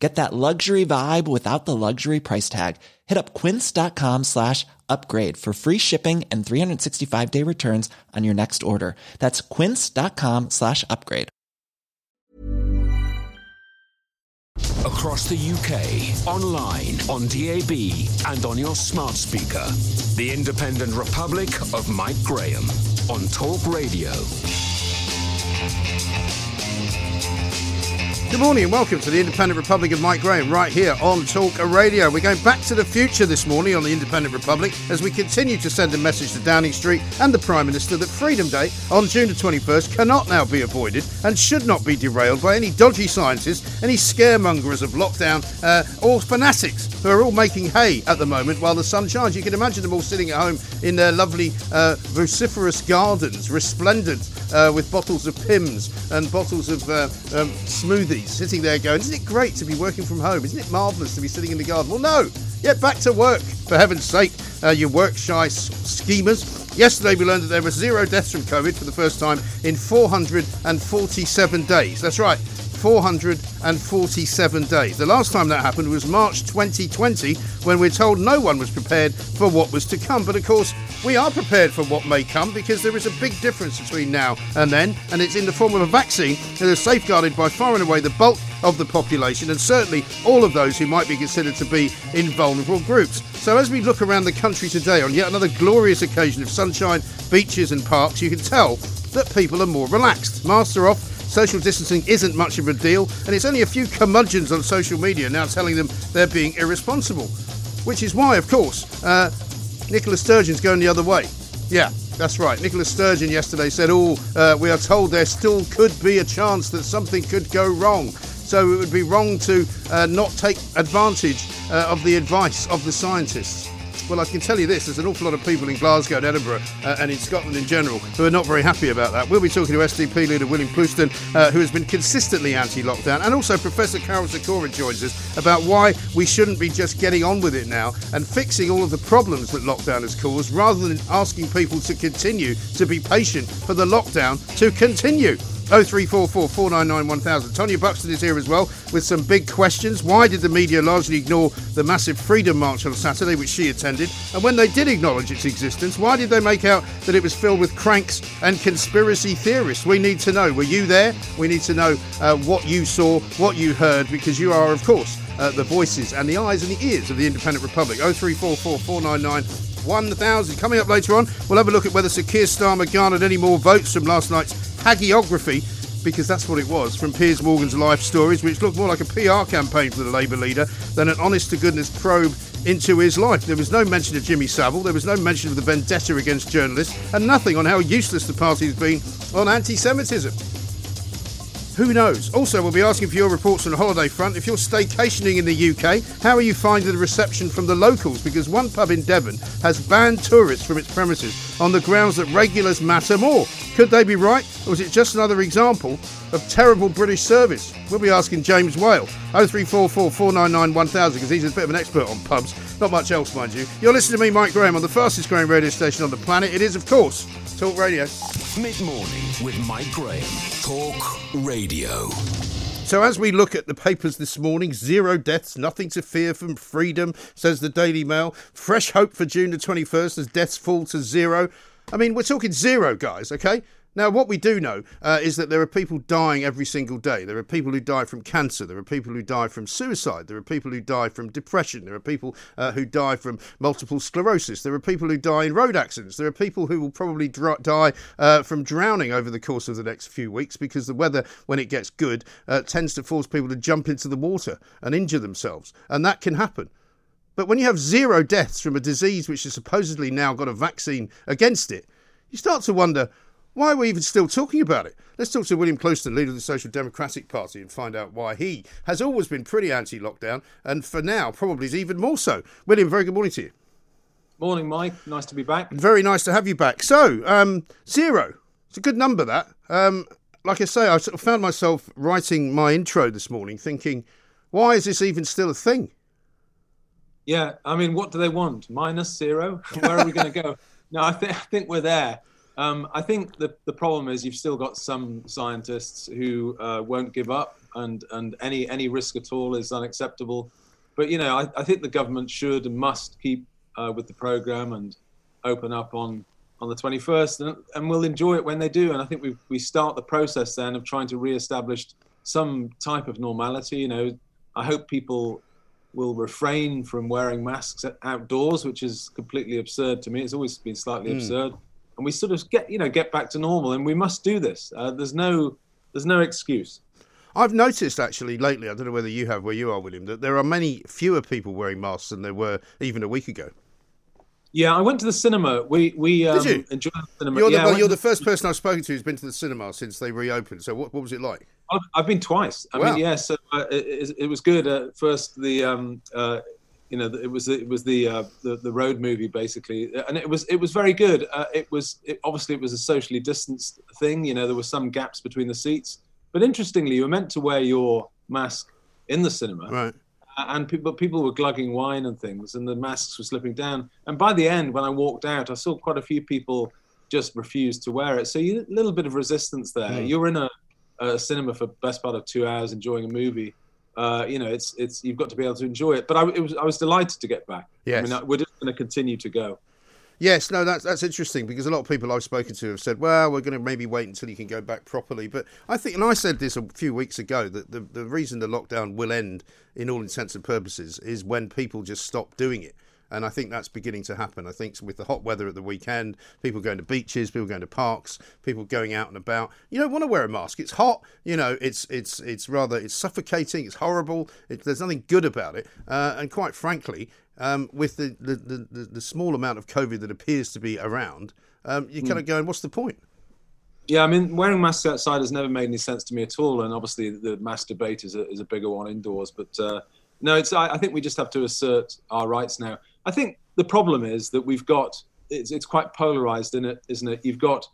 Get that luxury vibe without the luxury price tag. Hit up quince.com slash upgrade for free shipping and 365 day returns on your next order. That's quince.com slash upgrade. Across the UK, online, on DAB, and on your smart speaker. The Independent Republic of Mike Graham on Talk Radio. Good morning and welcome to the Independent Republic of Mike Graham right here on Talk Radio. We're going back to the future this morning on the Independent Republic as we continue to send a message to Downing Street and the Prime Minister that Freedom Day on June the 21st cannot now be avoided and should not be derailed by any dodgy scientists, any scaremongers of lockdown, uh, or fanatics who are all making hay at the moment while the sun shines. You can imagine them all sitting at home in their lovely uh, vociferous gardens, resplendent uh, with bottles of Pimm's and bottles of uh, um, sitting there going, Isn't it great to be working from home? Isn't it marvellous to be sitting in the garden? Well, no, get back to work, for heaven's sake, uh, you work shy schemers. Yesterday, we learned that there were zero deaths from COVID for the first time in 447 days. That's right. 447 days. The last time that happened was March 2020 when we're told no one was prepared for what was to come. But of course, we are prepared for what may come because there is a big difference between now and then, and it's in the form of a vaccine that is safeguarded by far and away the bulk of the population and certainly all of those who might be considered to be in vulnerable groups. So, as we look around the country today on yet another glorious occasion of sunshine, beaches, and parks, you can tell that people are more relaxed. Masks are off, Social distancing isn't much of a deal, and it's only a few curmudgeons on social media now telling them they're being irresponsible. Which is why, of course, uh, Nicola Sturgeon's going the other way. Yeah, that's right. Nicola Sturgeon yesterday said, Oh, uh, we are told there still could be a chance that something could go wrong. So it would be wrong to uh, not take advantage uh, of the advice of the scientists. Well, I can tell you this there's an awful lot of people in Glasgow and Edinburgh uh, and in Scotland in general who are not very happy about that. We'll be talking to SDP leader William Clouston, uh, who has been consistently anti lockdown, and also Professor Karol Sikora joins us about why we shouldn't be just getting on with it now and fixing all of the problems that lockdown has caused rather than asking people to continue to be patient for the lockdown to continue. 0344 499 1000. Tonia Buxton is here as well with some big questions. Why did the media largely ignore the massive Freedom March on Saturday, which she attended? And when they did acknowledge its existence, why did they make out that it was filled with cranks and conspiracy theorists? We need to know. Were you there? We need to know uh, what you saw, what you heard, because you are, of course, uh, the voices and the eyes and the ears of the Independent Republic. 0344 499 1000. Coming up later on, we'll have a look at whether Sir Keir Starmer garnered any more votes from last night's hagiography, because that's what it was, from Piers Morgan's life stories, which looked more like a PR campaign for the Labour leader than an honest to goodness probe into his life. There was no mention of Jimmy Savile, there was no mention of the vendetta against journalists, and nothing on how useless the party has been on anti Semitism. Who knows? Also, we'll be asking for your reports on the holiday front. If you're staycationing in the UK, how are you finding the reception from the locals? Because one pub in Devon has banned tourists from its premises on the grounds that regulars matter more. Could they be right? Or is it just another example of terrible British service? We'll be asking James Whale, 0344 499 1000, because he's a bit of an expert on pubs. Not much else, mind you. You're listening to me, Mike Graham, on the fastest growing radio station on the planet. It is, of course, Talk Radio. Mid morning with Mike Graham. Talk Radio. So, as we look at the papers this morning, zero deaths, nothing to fear from freedom, says the Daily Mail. Fresh hope for June the 21st as deaths fall to zero. I mean, we're talking zero, guys, okay? Now, what we do know uh, is that there are people dying every single day. There are people who die from cancer. There are people who die from suicide. There are people who die from depression. There are people uh, who die from multiple sclerosis. There are people who die in road accidents. There are people who will probably dr- die uh, from drowning over the course of the next few weeks because the weather, when it gets good, uh, tends to force people to jump into the water and injure themselves. And that can happen. But when you have zero deaths from a disease which has supposedly now got a vaccine against it, you start to wonder why are we even still talking about it? Let's talk to William Clouston, leader of the Social Democratic Party, and find out why he has always been pretty anti lockdown and for now probably is even more so. William, very good morning to you. Morning, Mike. Nice to be back. Very nice to have you back. So, um, zero. It's a good number, that. Um, like I say, I sort of found myself writing my intro this morning thinking, why is this even still a thing? Yeah, I mean, what do they want? Minus zero? Where are we going to go? No, I, th- I think we're there. Um, I think the, the problem is you've still got some scientists who uh, won't give up, and, and any any risk at all is unacceptable. But you know, I, I think the government should and must keep uh, with the program and open up on on the 21st, and, and we'll enjoy it when they do. And I think we we start the process then of trying to re-establish some type of normality. You know, I hope people will refrain from wearing masks outdoors, which is completely absurd to me. It's always been slightly mm. absurd, and we sort of get you know get back to normal, and we must do this. Uh, there's no there's no excuse. I've noticed actually lately, I don't know whether you have where you are, William, that there are many fewer people wearing masks than there were even a week ago. Yeah, I went to the cinema. We we um, Did you? enjoyed the cinema. You're, yeah, the, well, you're the first person I've spoken to who's been to the cinema since they reopened. So what, what was it like? I've, I've been twice. I wow. mean, yes, yeah, so, uh, it, it, was good. Uh, first, the um, uh, you know, it was it was the, uh, the the road movie basically, and it was it was very good. Uh, it was it, obviously it was a socially distanced thing. You know, there were some gaps between the seats, but interestingly, you were meant to wear your mask in the cinema, right? and people people were glugging wine and things, and the masks were slipping down. And by the end, when I walked out, I saw quite a few people just refuse to wear it. So you, a little bit of resistance there. Mm. You're in a, a, cinema for best part of two hours enjoying a movie. Uh, you know, it's it's you've got to be able to enjoy it. But I was I was delighted to get back. Yes. I mean, we're just going to continue to go. Yes, no, that's that's interesting because a lot of people I've spoken to have said, "Well, we're going to maybe wait until you can go back properly." But I think, and I said this a few weeks ago, that the the reason the lockdown will end, in all intents and purposes, is when people just stop doing it. And I think that's beginning to happen. I think with the hot weather at the weekend, people going to beaches, people going to parks, people going out and about. You don't want to wear a mask. It's hot. You know, it's it's it's rather it's suffocating. It's horrible. It, there's nothing good about it. Uh, and quite frankly, um, with the, the, the, the, small amount of COVID that appears to be around, um, you're kind of hmm. going, what's the point? Yeah, I mean, wearing masks outside has never made any sense to me at all. And obviously, the mask debate is a, is a bigger one indoors. But uh, no, it's. I, I, think we just have to assert our rights now. I think the problem is that we've got it's, it's quite polarized in it, isn't it? You've got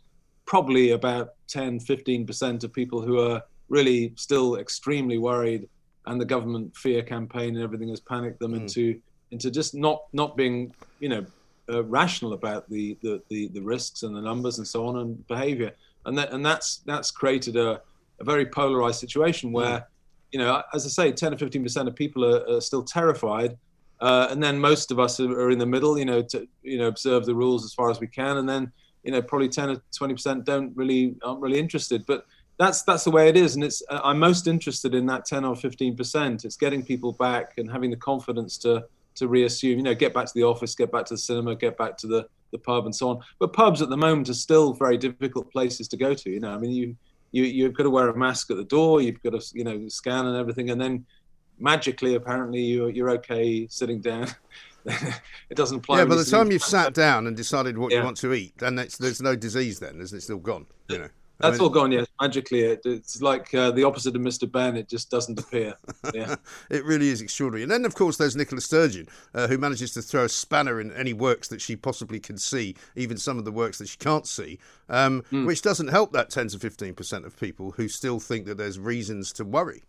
probably about 10, 15% of people who are really still extremely worried, and the government fear campaign and everything has panicked them mm. into into just not not being you know uh, rational about the, the, the the risks and the numbers and so on and behavior and that and that's that's created a, a very polarized situation where you know as i say 10 or 15 percent of people are, are still terrified uh, and then most of us are, in the middle you know to you know observe the rules as far as we can and then you know probably 10 or 20 percent don't really aren't really interested but that's that's the way it is and it's uh, i'm most interested in that 10 or 15 percent it's getting people back and having the confidence to to reassume, you know, get back to the office, get back to the cinema, get back to the, the pub and so on. But pubs at the moment are still very difficult places to go to. You know, I mean, you, you, you've got to wear a mask at the door, you've got to, you know, scan and everything. And then magically, apparently, you're, you're okay sitting down. it doesn't apply. Yeah, by the time you've sat down and decided what yeah. you want to eat, then there's no disease then, isn't it? still gone, you know. That's I mean, all gone, yes. Magically, it, it's like uh, the opposite of Mr. Benn. It just doesn't appear. Yeah, it really is extraordinary. And then, of course, there's Nicola Sturgeon, uh, who manages to throw a spanner in any works that she possibly can see, even some of the works that she can't see, um, mm. which doesn't help that 10 to 15 percent of people who still think that there's reasons to worry.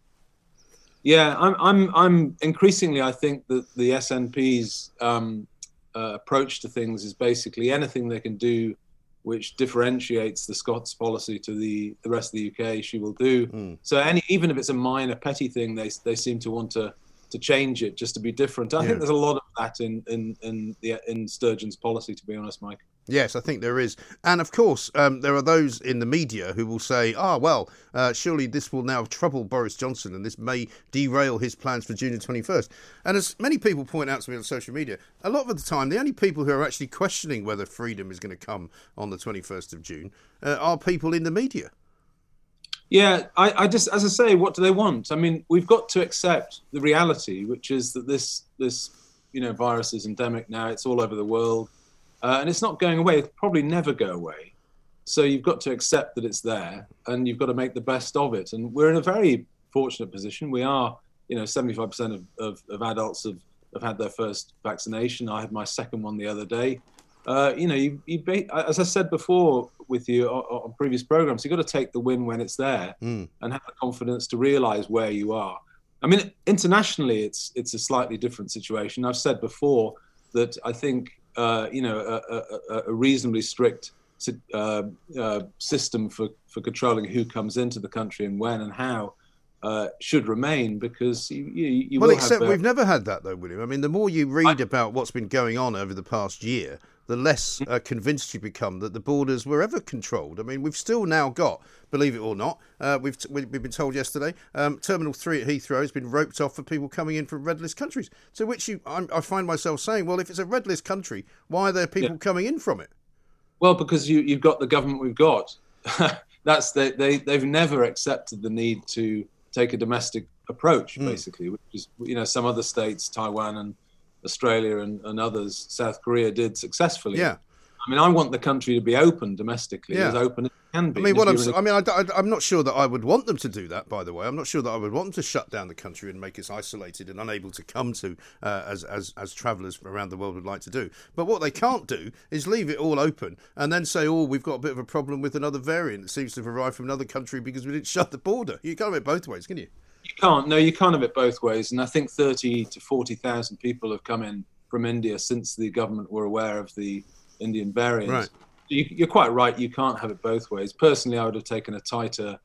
Yeah, I'm, I'm, I'm increasingly. I think that the SNP's um, uh, approach to things is basically anything they can do which differentiates the Scots policy to the, the rest of the UK, she will do. Mm. So any even if it's a minor petty thing, they they seem to want to to change it just to be different. I yeah. think there's a lot of that in in in the in Sturgeon's policy, to be honest, Mike. Yes, I think there is. And of course, um, there are those in the media who will say, ah, oh, well, uh, surely this will now trouble Boris Johnson and this may derail his plans for June 21st. And as many people point out to me on social media, a lot of the time, the only people who are actually questioning whether freedom is going to come on the 21st of June uh, are people in the media. Yeah, I, I just, as I say, what do they want? I mean, we've got to accept the reality, which is that this, this, you know, virus is endemic now. It's all over the world uh, and it's not going away. It'll probably never go away. So you've got to accept that it's there, and you've got to make the best of it. And we're in a very fortunate position. We are, you know, 75% of, of, of adults have, have had their first vaccination. I had my second one the other day. uh, you know, you, you as I said before with you on, on previous programs, you've got to take the win when it's there mm. and have the confidence to realize where you are. I mean, internationally, it's it's a slightly different situation. I've said before that I think uh, you know a, a, a reasonably strict uh, uh, system for for controlling who comes into the country and when and how uh, should remain because you, you, you well, except have, uh, we've never had that though, William. I mean, the more you read I, about what's been going on over the past year, the less uh, convinced you become that the borders were ever controlled. I mean, we've still now got, believe it or not, uh, we've we've been told yesterday, um, Terminal Three at Heathrow has been roped off for people coming in from red list countries. To which you, I'm, i find myself saying, well, if it's a red list country, why are there people yeah. coming in from it? Well, because you you've got the government we've got. That's they they they've never accepted the need to take a domestic approach, mm. basically, which is you know some other states, Taiwan and Australia and, and others, South Korea did successfully. Yeah. I mean, I want the country to be open domestically, yeah. as open as it can be. I mean, what I'm, a... I mean, I, am not sure that I would want them to do that. By the way, I'm not sure that I would want them to shut down the country and make us isolated and unable to come to uh, as as as travellers around the world would like to do. But what they can't do is leave it all open and then say, "Oh, we've got a bit of a problem with another variant that seems to have arrived from another country because we didn't shut the border." You can't have it both ways, can you? You can't. No, you can't have it both ways. And I think 30 to 40,000 people have come in from India since the government were aware of the Indian variant. Right. You, are quite right. You can't have it both ways. Personally, I would have taken a tighter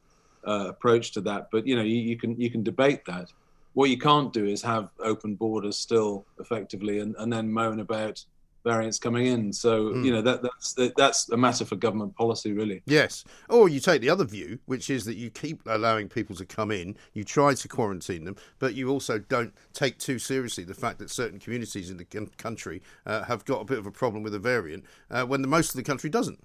uh, approach to that. But you know, you, you, can you can debate that. What you can't do is have open borders still effectively, and, and then moan about variants coming in. So mm. you know that that's that's a matter for government policy, really. Yes. Or you take the other view, which is that you keep allowing people to come in, you try to quarantine them, but you also don't take too seriously the fact that certain communities in the country uh, have got a bit of a problem with a variant uh, when the most of the country doesn't.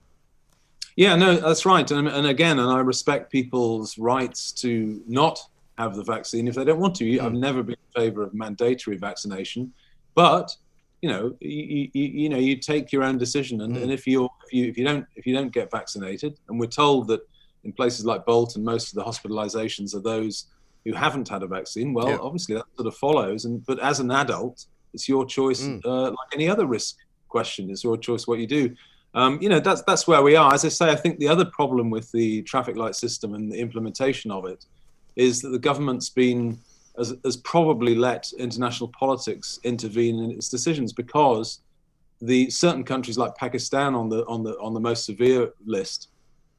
Yeah, no, that's right. And, and again, and I respect people's rights to not have the vaccine if they don't want to. Mm. I've never been in favour of mandatory vaccination, but you know, you, you, you, know, you take your own decision, and, mm. and if you if you if you don't if you don't get vaccinated, and we're told that in places like Bolton, most of the hospitalizations are those who haven't had a vaccine. Well, yeah. obviously that sort of follows, and but as an adult, it's your choice, mm. uh, like any other risk question. It's your choice what you do. Um, you know, that's that's where we are. As I say, I think the other problem with the traffic light system and the implementation of it is that the government's been has, has probably let international politics intervene in its decisions because the certain countries like Pakistan on the on the on the most severe list,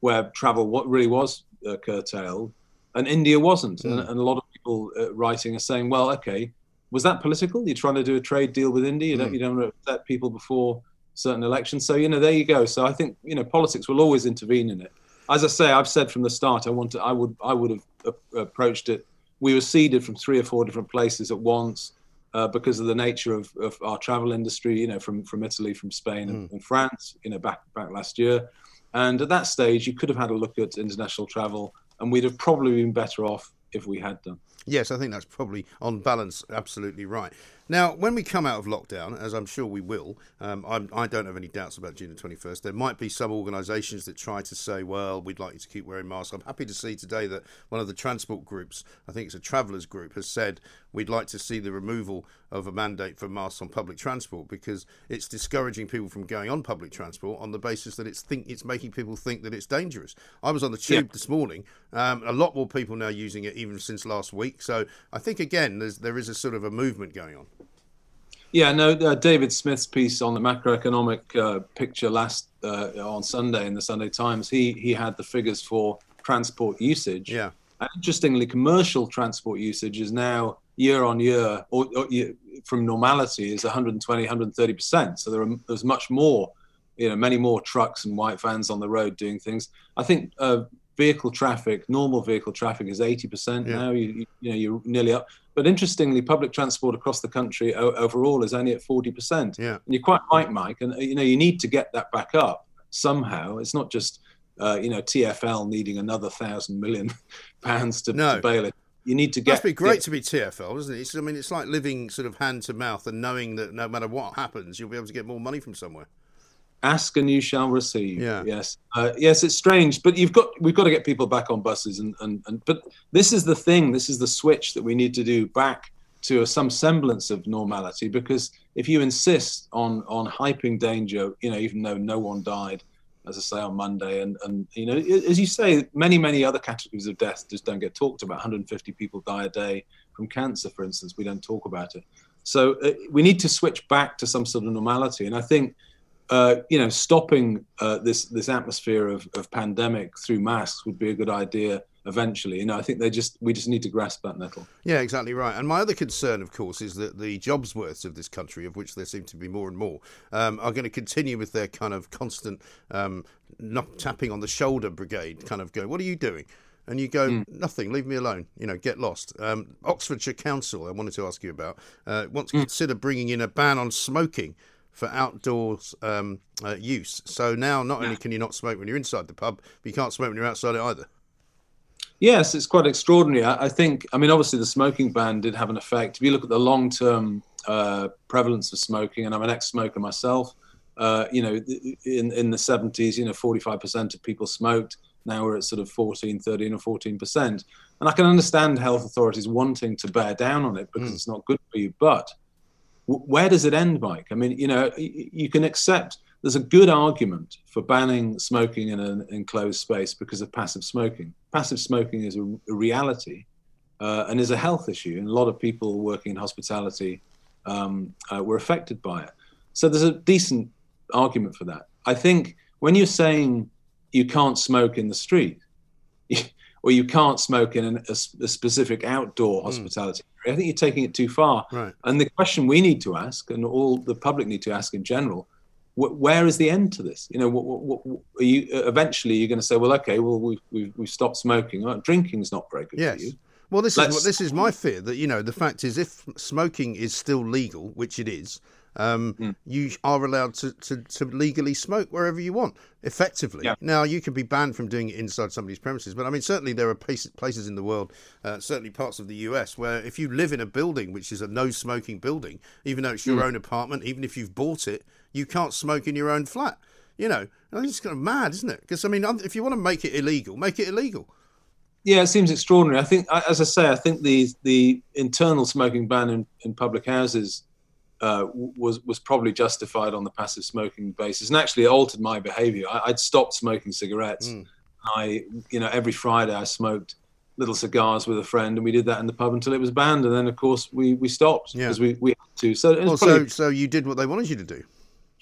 where travel what really was uh, curtailed, and India wasn't, mm. and, and, a lot of people uh, writing are saying, well, okay, was that political? You're trying to do a trade deal with India. You don't mm. you don't upset people before certain elections. So you know there you go. So I think you know politics will always intervene in it. As I say, I've said from the start, I want to, I would I would have uh, approached it we were seeded from three or four different places at once uh, because of the nature of, of, our travel industry, you know, from, from Italy, from Spain mm. and, and, France, you know, back, back last year. And at that stage, you could have had a look at international travel and we'd have probably been better off if we had done. Yes, I think that's probably on balance absolutely right. Now, when we come out of lockdown, as I'm sure we will, um, I'm, I do not have any doubts about June the 21st. There might be some organisations that try to say, well, we'd like you to keep wearing masks. I'm happy to see today that one of the transport groups, I think it's a travellers group, has said we'd like to see the removal of a mandate for masks on public transport because it's discouraging people from going on public transport on the basis that it's think it's making people think that it's dangerous. I was on the tube yeah. this morning. Um, a lot more people now using it even since last week. So I think again, there's there is a sort of a movement going on. Yeah, no, uh, David Smith's piece on the macroeconomic uh, picture last uh, on Sunday in the Sunday Times, he he had the figures for transport usage. Yeah. And interestingly, commercial transport usage is now year on year, or, or from normality, is 120, 130 percent. So there are, there's much more, you know, many more trucks and white vans on the road doing things. I think uh, vehicle traffic, normal vehicle traffic, is 80 percent yeah. now. You, you know, you're nearly up. But interestingly, public transport across the country o- overall is only at 40%. Yeah. And you're quite right, Mike. And, you know, you need to get that back up somehow. It's not just, uh, you know, TFL needing another thousand million pounds to, no. to bail it. You need to get. It must be great to be TFL, doesn't it? It's, I mean, it's like living sort of hand to mouth and knowing that no matter what happens, you'll be able to get more money from somewhere ask and you shall receive yeah yes uh, yes it's strange but you've got we've got to get people back on buses and, and and but this is the thing this is the switch that we need to do back to some semblance of normality because if you insist on on hyping danger, you know, even though no one died, as I say on Monday, and and you know, as you say, many many other categories of death just don't get talked about. 150 people die a day from cancer, for instance. We don't talk about it. So uh, we need to switch back to some sort of normality, and I think. Uh, you know, stopping uh, this this atmosphere of, of pandemic through masks would be a good idea eventually. You know, I think they just we just need to grasp that nettle. Yeah, exactly right. And my other concern, of course, is that the jobs worths of this country, of which there seem to be more and more, um, are going to continue with their kind of constant um, not tapping on the shoulder brigade, kind of going, "What are you doing?" And you go, mm. nothing, leave me alone, you know, get lost. Um, Oxfordshire Council, I wanted to ask you about, uh, wants to mm. consider bringing in a ban on smoking for outdoors um, uh, use. So now, not only can you not smoke when you're inside the pub, but you can't smoke when you're outside it either. Yes, it's quite extraordinary. I, I, think, I mean, obviously the smoking ban did have an effect. If you look at the long term uh, prevalence of smoking, and I'm an ex smoker myself, uh, you know, in, in the 70s, you know, 45% of people smoked. Now we're at sort of 14, 13 or 14%. And I can understand health authorities wanting to bear down on it because mm. it's not good for you. But where does it end, Mike? I mean, you know, you can accept there's a good argument for banning smoking in an enclosed space because of passive smoking. Passive smoking is a, a reality uh, and is a health issue, and a lot of people working in hospitality um, uh, were affected by it. So there's a decent argument for that. I think when you're saying you can't smoke in the street, or you can't smoke in an, a, a, specific outdoor hmm. hospitality mm. area, I think you're taking it too far. Right. And the question we need to ask, and all the public need to ask in general, where is the end to this? You know, what, what, what, are you eventually you're going to say, well, okay, well, we've we've, we've stopped smoking. Well, drinking's not very good yes. for you. Well, this Let's, is this is my fear that you know the fact is if smoking is still legal, which it is, um, mm. you are allowed to, to, to, legally smoke wherever you want, effectively. Yeah. Now, you can be banned from doing it inside somebody's premises, but I mean, certainly there are places in the world, uh, certainly parts of the US, where if you live in a building which is a no smoking building, even though it's your mm. own apartment, even if you've bought it, you can't smoke in your own flat. You know, it's kind of mad, isn't it? Because I mean, if you want to make it illegal, make it illegal. Yeah, it seems extraordinary. I think, as I say, I think the the internal smoking ban in, in public houses uh, was was probably justified on the passive smoking basis, and actually altered my behaviour. I, would stopped smoking cigarettes. Mm. I, you know, every Friday I smoked little cigars with a friend, and we did that in the pub until it was banned, and then of course we we stopped because yeah. we we had to. So, well, probably, so so you did what they wanted you to do.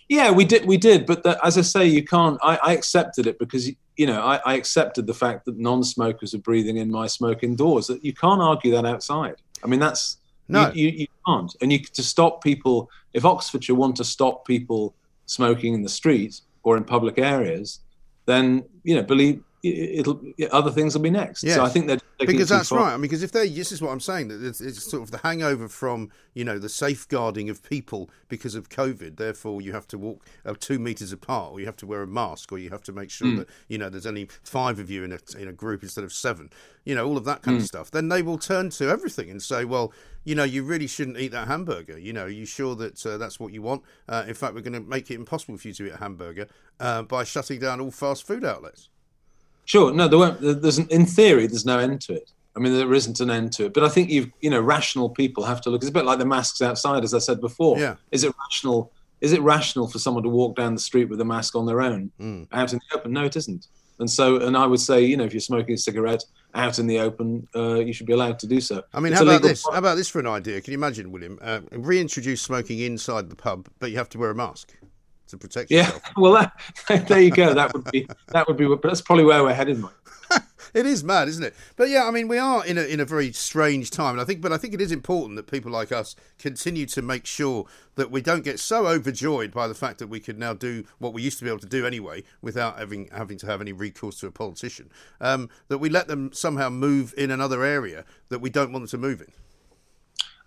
Yeah, we did. We did, but the, as I say, you can't. I, I accepted it because you know I, I, accepted the fact that non-smokers are breathing in my smoke indoors. That you can't argue that outside. I mean, that's no, you, you, you can't. And you to stop people. If Oxfordshire want to stop people smoking in the street or in public areas, then you know, believe it'll other things will be next. Yes. So I think that because that's right. I mean, because if they this is what I'm saying that it's, it's, sort of the hangover from you know the safeguarding of people because of COVID. Therefore, you have to walk uh, two meters apart, or you have to wear a mask, or you have to make sure mm. that you know there's only five of you in a in a group instead of seven. You know all of that kind mm. of stuff. Then they will turn to everything and say, well, you know, you really shouldn't eat that hamburger. You know, are you sure that uh, that's what you want? Uh, in fact, we're going to make it impossible for you to eat a hamburger uh, by shutting down all fast food outlets. Sure. No, there won't. There's an, in theory, there's no end to it. I mean, there isn't an end to it. But I think you've, you know, rational people have to look. It's a bit like the masks outside, as I said before. Yeah. Is it rational? Is it rational for someone to walk down the street with a mask on their own mm. out in the open? No, it isn't. And so, and I would say, you know, if you're smoking a cigarette out in the open, uh, you should be allowed to do so. I mean, it's how about this? How about this for an idea? Can you imagine, William, uh, reintroduce smoking inside the pub, but you have to wear a mask? To protect yeah, yourself. well, that, there you go. That would be that would be. That's probably where we're headed, Mike. it is mad, isn't it? But yeah, I mean, we are in a in a very strange time, and I think, but I think it is important that people like us continue to make sure that we don't get so overjoyed by the fact that we could now do what we used to be able to do anyway, without having having to have any recourse to a politician. Um, that we let them somehow move in another area that we don't want them to move in.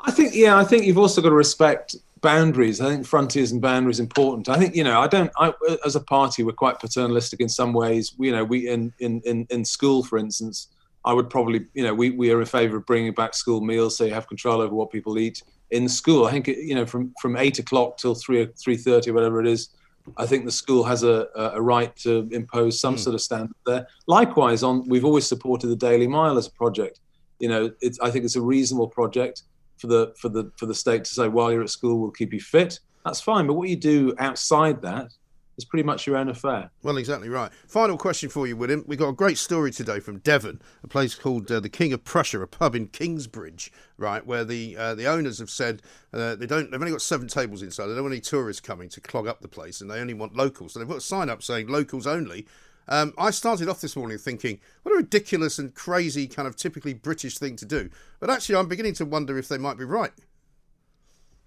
I think, yeah, I think you've also got to respect boundaries. I think frontiers and boundaries important. I think you know, I don't. I, as a party, we're quite paternalistic in some ways. You know, we in in in, in school, for instance, I would probably, you know, we, we are in favour of bringing back school meals, so you have control over what people eat in school. I think you know, from from eight o'clock till three three thirty, whatever it is. I think the school has a, a right to impose some mm. sort of standard there. Likewise, on we've always supported the Daily Mile as a project. You know, it's, I think it's a reasonable project for the for the for the state to say while you're at school we'll keep you fit. That's fine, but what you do outside that is pretty much your own affair. Well, exactly right. Final question for you, William. We've got a great story today from Devon, a place called uh, the King of Prussia, a pub in Kingsbridge, right, where the uh, the owners have said uh, they don't. They've only got seven tables inside. They don't want any tourists coming to clog up the place, and they only want locals. So they've got a sign up saying locals only. Um, I started off this morning thinking, what a ridiculous and crazy kind of typically British thing to do. But actually, I'm beginning to wonder if they might be right.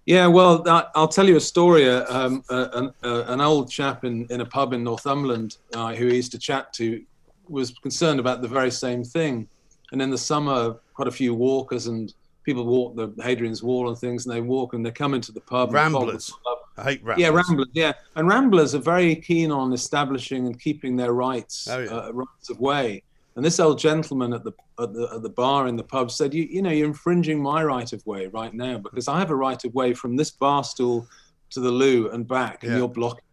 Yeah, well, I'll tell you a story. Uh, um, uh, an, uh, an, old chap in, in a pub in Northumberland uh, who he used to chat to was concerned about the very same thing. And in the summer, quite a few walkers and people walk the Hadrian's Wall and things, and they walk and they come into the pub. Ramblers. The I hate ramblers. Yeah, ramblers. Yeah, and ramblers are very keen on establishing and keeping their rights, oh, yeah. uh, rights of way. And this old gentleman at the, at the at the bar in the pub said, "You you know you're infringing my right of way right now because I have a right of way from this bar stool to the loo and back, and yeah. you're blocking."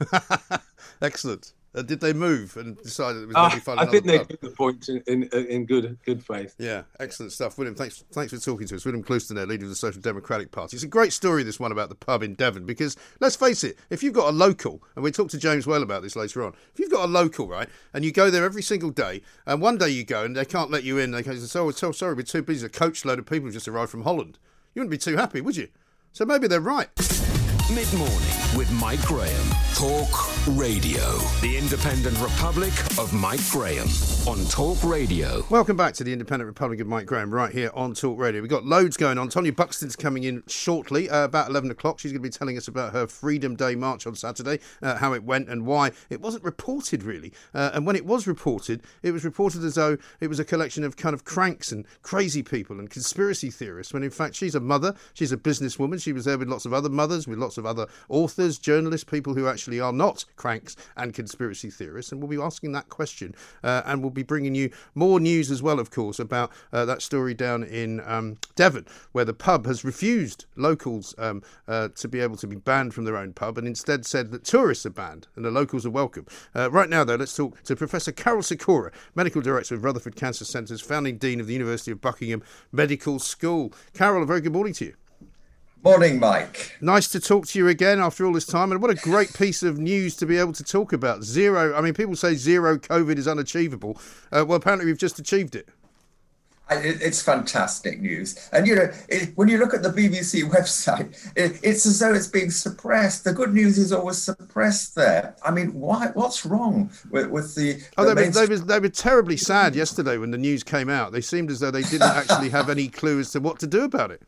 Excellent. Uh, did they move and decide it was uh, maybe fun? I think they took the point in, in, in good good faith. Yeah, excellent stuff, William. Thanks thanks for talking to us, William Clouston, there, leader of the Social Democratic Party. It's a great story this one about the pub in Devon because let's face it, if you've got a local, and we'll talk to James Whale about this later on, if you've got a local right, and you go there every single day, and one day you go and they can't let you in, they say, "Oh, so sorry, we're too busy." A coach load of people just arrived from Holland. You wouldn't be too happy, would you? So maybe they're right. Mid morning with Mike Graham. Talk Radio. The Independent Republic of Mike Graham on Talk Radio. Welcome back to the Independent Republic of Mike Graham right here on Talk Radio. We've got loads going on. Tonia Buxton's coming in shortly, uh, about 11 o'clock. She's going to be telling us about her Freedom Day march on Saturday, uh, how it went and why. It wasn't reported really. Uh, and when it was reported, it was reported as though it was a collection of kind of cranks and crazy people and conspiracy theorists, when in fact she's a mother, she's a businesswoman. She was there with lots of other mothers, with lots of other authors, journalists, people who actually are not cranks and conspiracy theorists. And we'll be asking that question. Uh, and we'll be bringing you more news as well, of course, about uh, that story down in um, Devon, where the pub has refused locals um, uh, to be able to be banned from their own pub and instead said that tourists are banned and the locals are welcome. Uh, right now, though, let's talk to Professor Karol Sikora, Medical Director of Rutherford Cancer Centres, founding Dean of the University of Buckingham Medical School. Karol, a very good morning to you. Morning, Mike. Nice to talk to you again after all this time. And what a great piece of news to be able to talk about. Zero, I mean, people say zero COVID is unachievable. Uh, well, apparently we've just achieved it. It's fantastic news. And, you know, it, when you look at the BBC website, it, it's as though it's being suppressed. The good news is always suppressed there. I mean, why? what's wrong with, with the. the oh, they, were, they, were, they were terribly sad yesterday when the news came out. They seemed as though they didn't actually have any clue as to what to do about it.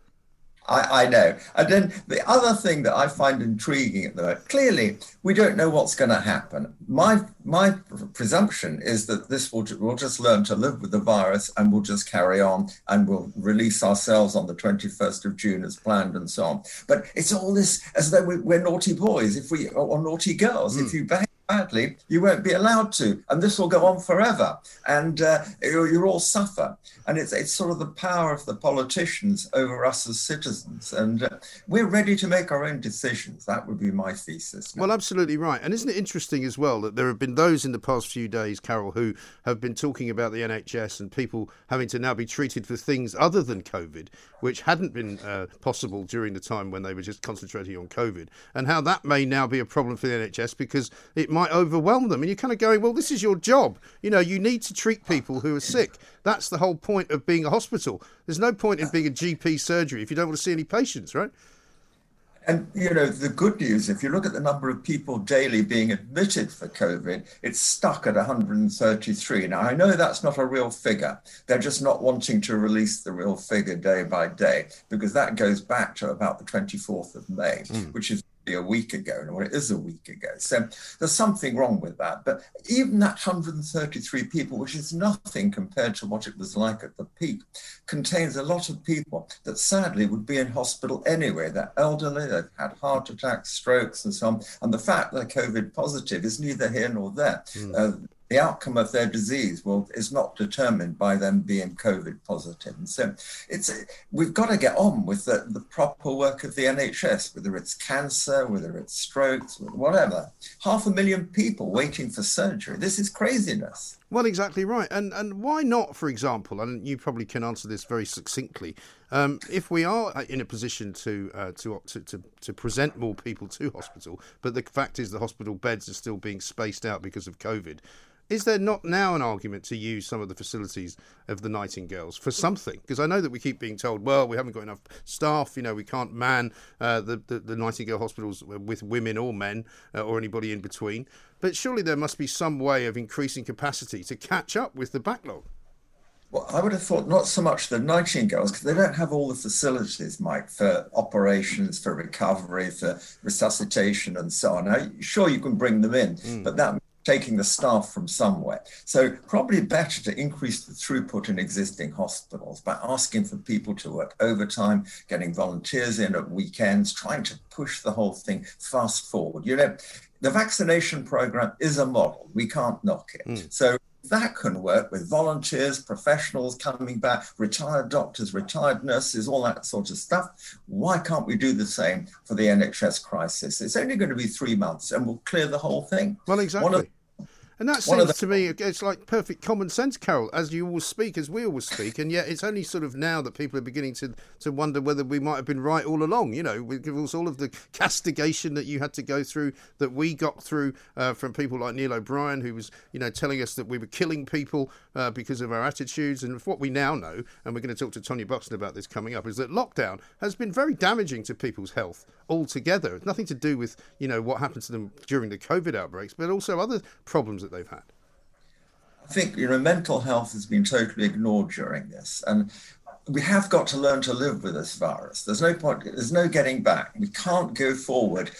I, I, know. And then the other thing that I find intriguing at the moment, clearly we don't know what's going to happen. My my presumption is that this will we'll just learn to live with the virus and we'll just carry on and we'll release ourselves on the 21st of June as planned and so on. But it's all this as though we, are naughty boys if we or naughty girls mm. if you behave badly, you won't be allowed to, and this will go on forever, and uh, you, you all suffer. And it's it's sort of the power of the politicians over us as citizens, and uh, we're ready to make our own decisions. That would be my thesis. Now. Well, absolutely right. And isn't it interesting as well that there have been those in the past few days, Karol, who have been talking about the NHS and people having to now be treated for things other than COVID, which hadn't been uh, possible during the time when they were just concentrating on COVID, and how that may now be a problem for the NHS because it might overwhelm them. And you're kind of going, well, this is your job. You know, you need to treat people who are sick. That's the whole point of being a hospital. There's no point in being a GP surgery if you don't want to see any patients, right? And you know the good news, if you look at the number of people daily being admitted for COVID, it's stuck at 133. Now I know that's not a real figure. They're just not wanting to release the real figure day by day because that goes back to about the 24th of May, mm. which is a week ago, or it is a week ago. So there's something wrong with that. But even that 133 people, which is nothing compared to what it was like at the peak, contains a lot of people that sadly would be in hospital anyway. They're elderly, they've had heart attacks, strokes, and so on. And the fact they're COVID positive is neither here nor there. Mm. Uh, the outcome of their disease will is not determined by them being COVID positive. And so it's we've got to get on with the, the proper work of the NHS, whether it's cancer, whether it's strokes, whatever. Half a million people waiting for surgery. This is craziness. Well, exactly right. And and why not, for example, and you probably can answer this very succinctly, um, if we are in a position to, uh, to, to, to, to present more people to hospital, but the fact is the hospital beds are still being spaced out because of COVID, is there not now an argument to use some of the facilities of the Nightingales for something? Because I know that we keep being told, well, we haven't got enough staff, you know, we can't man uh, the, the, the, Nightingale hospitals with women or men uh, or anybody in between. But surely there must be some way of increasing capacity to catch up with the backlog. Well, I would have thought not so much the Nightingales, because they don't have all the facilities, Mike, for operations, for recovery, for resuscitation, and so on. Now, sure, you can bring them in, mm. but that taking the staff from somewhere. So probably better to increase the throughput in existing hospitals by asking for people to work overtime, getting volunteers in at weekends, trying to push the whole thing fast forward. You know, the vaccination program is a model. We can't knock it. Mm. So that can work with volunteers, professionals coming back, retired doctors, retired nurses, all that sort of stuff. Why can't we do the same for the NHS crisis? It's only going to be three months and we'll clear the whole thing. Well, exactly. And that seems the, to me, it's like perfect common sense, Karol, as you always speak, as we always speak. And yet it's only sort of now that people are beginning to, to wonder whether we might have been right all along. You know, with all of the castigation that you had to go through, that we got through uh, from people like Neil O'Brien, who was, you know, telling us that we were killing people uh, because of our attitudes. And what we now know, and we're going to talk to Tonia Buxton about this coming up, is that lockdown has been very damaging to people's health altogether. It's nothing to do with, you know, what happened to them during the COVID outbreaks, but also other problems that they've had? I think you know mental health has been totally ignored during this, and we have got to learn to live with this virus. There's no point. There's no getting back. We can't go forward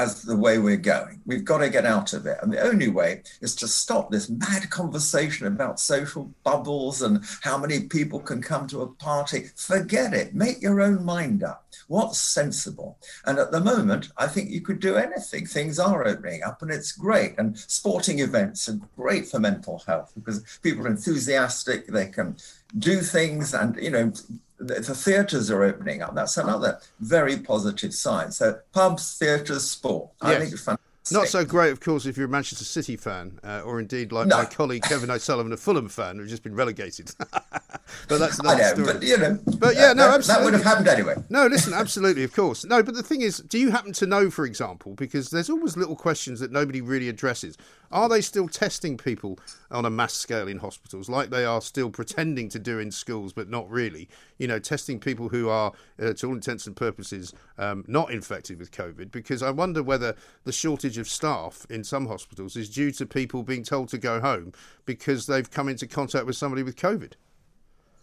as the way we're going. We've got to get out of it. And the only way is to stop this mad conversation about social bubbles and how many people can come to a party. Forget it. Make your own mind up. What's sensible? And at the moment, I think you could do anything. Things are opening up and it's great. And sporting events are great for mental health because people are enthusiastic. They can do things and, you know, the theatres are opening up. That's another very positive sign. So pubs, theatres, sport. Yes. I think it's fantastic. Not so great, of course, if you're a Manchester City fan, uh, or indeed like no. my colleague Kevin O'Sullivan, a Fulham fan, who's just been relegated. but that's another know, story. But you know, but yeah, no, that, absolutely. that would have happened anyway. No, listen, absolutely, of course. No, but the thing is, do you happen to know, for example, because there's always little questions that nobody really addresses. Are they still testing people on a mass scale in hospitals, like they are still pretending to do in schools, but not really? You know, testing people who are, uh, to all intents and purposes, um, not infected with COVID. Because I wonder whether the shortage of staff in some hospitals is due to people being told to go home because they've come into contact with somebody with COVID.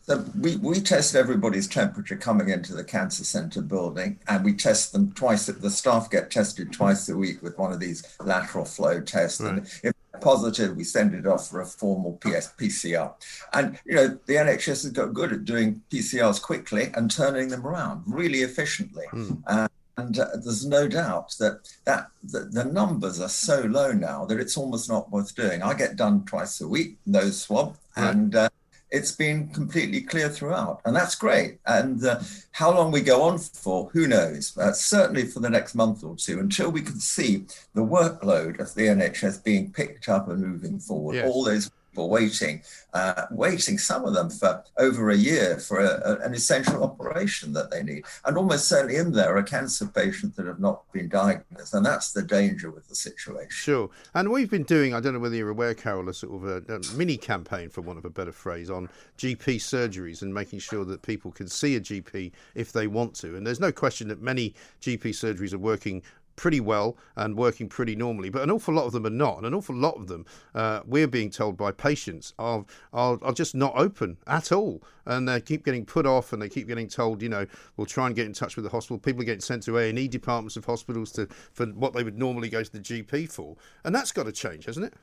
So we, we test everybody's temperature coming into the cancer center building, and we test them twice. The staff get tested twice a week with one of these lateral flow tests. Right. And if positive, we send it off for a formal PS, PCR. And, you know, the NHS has got good at doing PCRs quickly and turning them around really efficiently. Mm. Uh, and uh, there's no doubt that that the, the, numbers are so low now that it's almost not worth doing. I get done twice a week, nose swab, right. and uh, it's been completely clear throughout, and that's great. And uh, how long we go on for, who knows? Uh, certainly for the next month or two, until we can see the workload of the NHS being picked up and moving forward. Yes. All those people waiting, uh, waiting, some of them for over a year for a, a, an essential operation that they need. And almost certainly in there are cancer patients that have not been diagnosed. And that's the danger with the situation. Sure. And we've been doing, I don't know whether you're aware, Karol, a sort of a, a mini campaign, for want of a better phrase, on GP surgeries and making sure that people can see a GP if they want to. And there's no question that many GP surgeries are working pretty well and working pretty normally, but an awful lot of them are not. And an awful lot of them, uh, we're being told by patients, are, are, are just not open at all. And they keep getting put off and they keep getting told, you know, we'll try and get in touch with the hospital. People are getting sent to A&E departments of hospitals to for what they would normally go to the GP for. And that's got to change, hasn't it?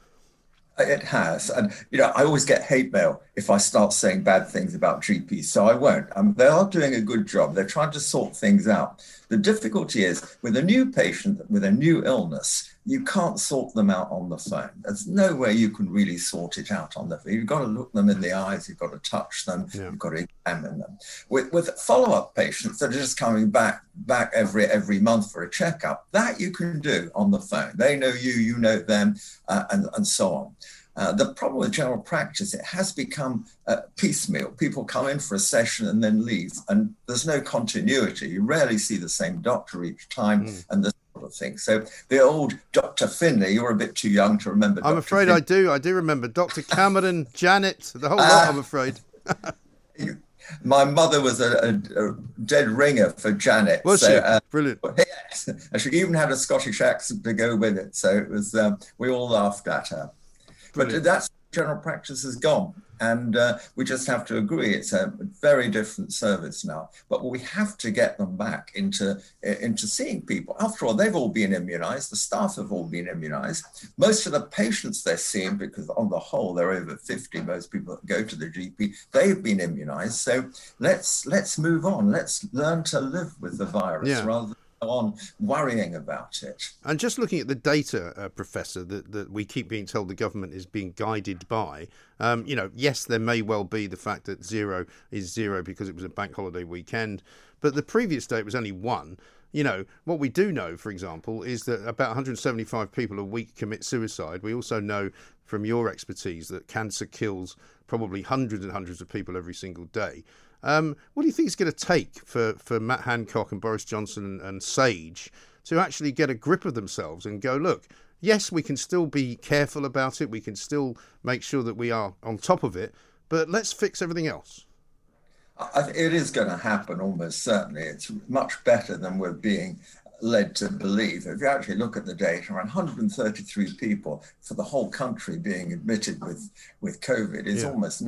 It has. And, you know, I always get hate mail if I start saying bad things about GPs. So I won't. Um, they are doing a good job. They're trying to sort things out. The difficulty is with a new patient with a new illness, you can't sort them out on the phone. There's no way you can really sort it out on the phone. You've got to look them in the eyes, you've got to touch them, yeah. you've got to examine them. With, with follow-up patients that are just coming back back every every month for a checkup, that you can do on the phone. They know you, you know them, uh, and, and so on. Uh, the problem with general practice, it has become uh, piecemeal. People come in for a session and then leave, and there's no continuity. You rarely see the same doctor each time, mm. and this sort of thing. So the old Dr. Finlay, you're a bit too young to remember. I'm Dr. afraid I do. I do remember Dr. Cameron, Janet, the whole lot. I'm afraid. my mother was a, a, a, dead ringer for Janet. Was so, she? Uh, Brilliant. Yes, and she even had a Scottish accent to go with it. So it was. Um, we all laughed at her. Brilliant. But that's general practice has gone. And uh, we just have to agree it's a very different service now. But we have to get them back into, into seeing people. After all, they've all been immunized, the staff have all been immunized. Most of the patients they're seeing, because on the whole, they're over 50, most people that go to the GP, they've been immunized. So let's let's move on. Let's learn to live with the virus yeah. rather than on worrying about it. And just looking at the data, uh, Professor, that, that we keep being told the government is being guided by, um, you know, yes, there may well be the fact that zero is zero because it was a bank holiday weekend, but the previous day it was only one. You know, what we do know, for example, is that about 175 people a week commit suicide. We also know from your expertise that cancer kills probably hundreds and hundreds of people every single day. Um, what do you think it's going to take for, for Matt Hancock and Boris Johnson and, and Sage to actually get a grip of themselves and go, look, yes, we can still be careful about it, we can still make sure that we are on top of it, but let's fix everything else? It is going to happen almost certainly. It's much better than we're being led to believe. If you actually look at the data, around 133 people for the whole country being admitted with, with COVID is yeah. almost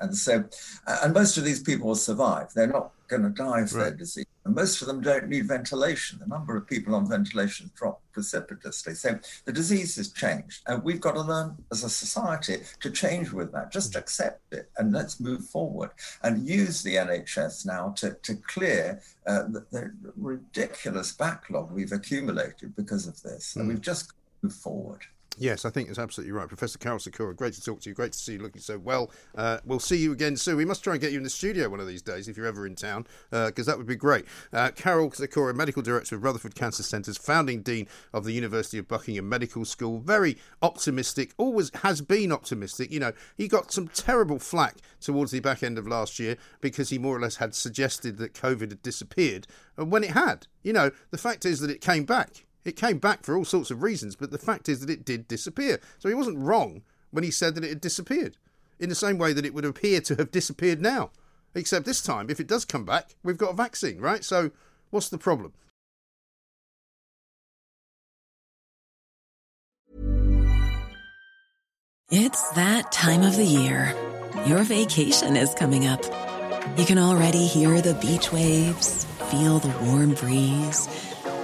and so, and most of these people will survive. They're not going to die of right. their disease. And most of them don't need ventilation. The number of people on ventilation dropped precipitously. So the disease has changed. And we've got to learn as a society to change with that. Just accept it and let's move forward and use the NHS now to, to clear uh, the, the, ridiculous backlog we've accumulated because of this. Mm. And we've just moved forward. Yes, I think it's absolutely right. Professor Karol Sikora, great to talk to you. Great to see you looking so well. Uh, we'll see you again soon. We must try and get you in the studio one of these days if you're ever in town, because uh, that would be great. Uh, Karol Sikora, Medical Director of Rutherford Cancer Centres, founding Dean of the University of Buckingham Medical School. Very optimistic, always has been optimistic. You know, he got some terrible flack towards the back end of last year because he more or less had suggested that COVID had disappeared. And when it had, you know, the fact is that it came back. It came back for all sorts of reasons, but the fact is that it did disappear. So he wasn't wrong when he said that it had disappeared, in the same way that it would appear to have disappeared now. Except this time, if it does come back, we've got a vaccine, right? So what's the problem? It's that time of the year. Your vacation is coming up. You can already hear the beach waves, feel the warm breeze,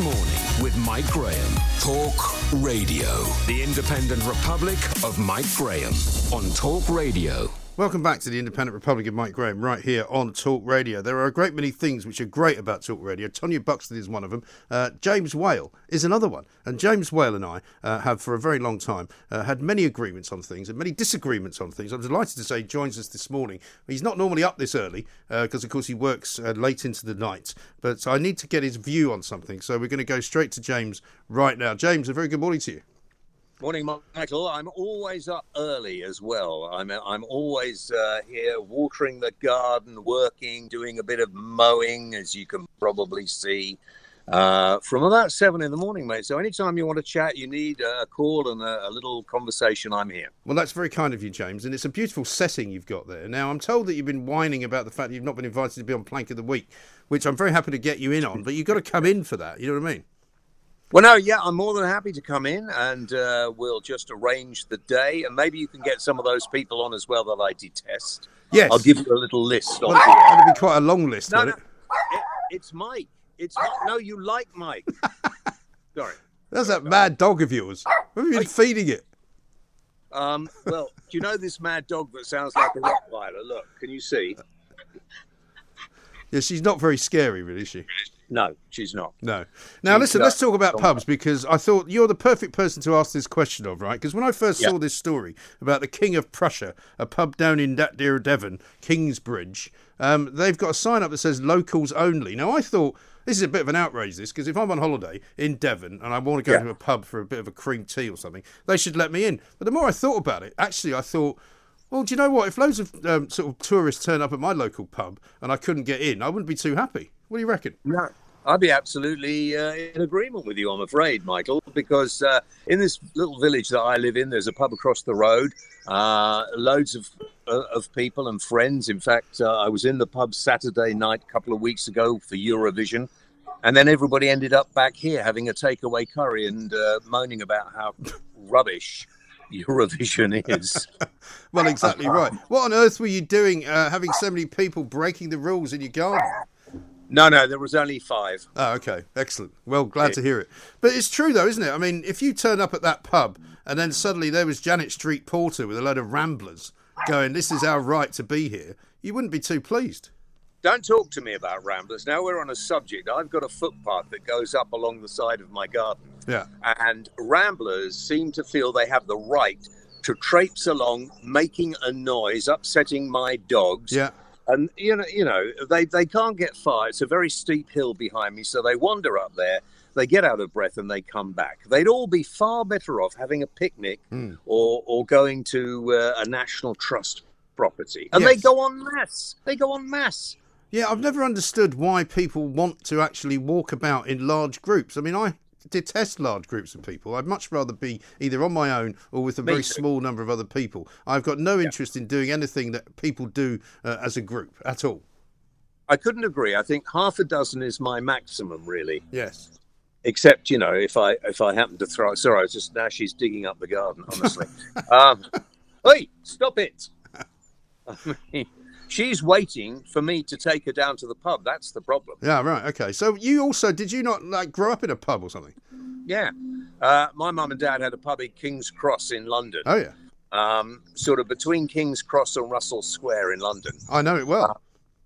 Morning with Mike Graham. Talk Radio. The Independent Republic of Mike Graham on Talk Radio. Welcome back to the Independent Republic of Mike Graham, right here on Talk Radio. There are a great many things which are great about Talk Radio. Tonia Buxton is one of them. Uh, James Whale is another one. And James Whale and I uh, have, for a very long time, uh, had many agreements on things and many disagreements on things. I'm delighted to say he joins us this morning. He's not normally up this early because, uh, of course, he works uh, late into the night. But I need to get his view on something. So we're going to go straight to James right now. James, a very good morning to you. Morning, Michael. I'm always up early as well. I'm I'm always uh, here watering the garden, working, doing a bit of mowing, as you can probably see, uh, from about seven in the morning, mate. So anytime you want to chat, you need a call and a, a, little conversation. I'm here. Well, that's very kind of you, James, and it's a beautiful setting you've got there. Now, I'm told that you've been whining about the fact that you've not been invited to be on Plank of the Week, which I'm very happy to get you in on, but you've got to come in for that. You know what I mean? Well, no, yeah, I'm more than happy to come in and uh, we'll just arrange the day. And maybe you can get some of those people on as well that I detest. Yes. I'll give you a little list. Well, that'll be quite a long list, no, no, it? it? It's Mike. It's No, you like Mike. Sorry. That's that mad dog of yours. Have you been feeding it? Um, well, do you know this mad dog that sounds like a Rottweiler? Look, can you see? Yeah, she's not very scary, really, is she? No, she's not. No. Now, listen, let's talk about pubs because I thought you're the perfect person to ask this question of, right? Because when I first Yeah. saw this story about the King of Prussia, a pub down in that dear Devon, Kingsbridge, um, they've got a sign up that says locals only. Now, I thought this is a bit of an outrage, this, because if I'm on holiday in Devon and I want to go Yeah. to a pub for a bit of a cream tea or something, they should let me in. But the more I thought about it, actually, I thought, well, do you know what? If loads of um, sort of tourists turn up at my local pub and I couldn't get in, I wouldn't be too happy. What do you reckon? No. I'd be absolutely uh, in agreement with you, I'm afraid, Michael, because uh, in this little village that I live in, there's a pub across the road, uh, loads of uh, of people and friends. In fact, uh, I was in the pub Saturday night a couple of weeks ago for Eurovision, and then everybody ended up back here having a takeaway curry and uh, moaning about how rubbish Eurovision is. Well, exactly right. What on earth were you doing uh, having so many people breaking the rules in your garden? No, no, there was only five. Oh, okay. Excellent. Well, glad to hear it. But it's true, though, isn't it? I mean, if you turn up at that pub and then suddenly there was Janet Street Porter with a load of ramblers going, this is our right to be here, you wouldn't be too pleased. Don't talk to me about ramblers. Now we're on a subject. I've got a footpath that goes up along the side of my garden. Yeah. and ramblers seem to feel they have the right to traipse along making a noise upsetting my dogs Yeah. And you know you know they they can't get far. It's a very steep hill behind me so they wander up there. They get out of breath and they come back. They'd all be far better off having a picnic Hmm. or or going to uh, a national trust property. And they go on mass they go on mass Yeah, I've never understood why people want to actually walk about in large groups. I mean, I detest large groups of people. I'd much rather be either on my own or with a Me very too. small number of other people. I've got no interest in doing anything that people do uh, as a group at all. i couldn't agree i think half a dozen is my maximum really Yes. except you know if i if i happen to throw sorry i was just now she's digging up the garden honestly um hey stop it I mean, she's waiting for me to take her down to the pub that's the problem Yeah, right. Okay. So you also did you not like grow up in a pub or something? yeah uh, my mum and dad had a pub in king's cross in london Oh yeah, um, sort of between king's cross and russell square in london I know it well.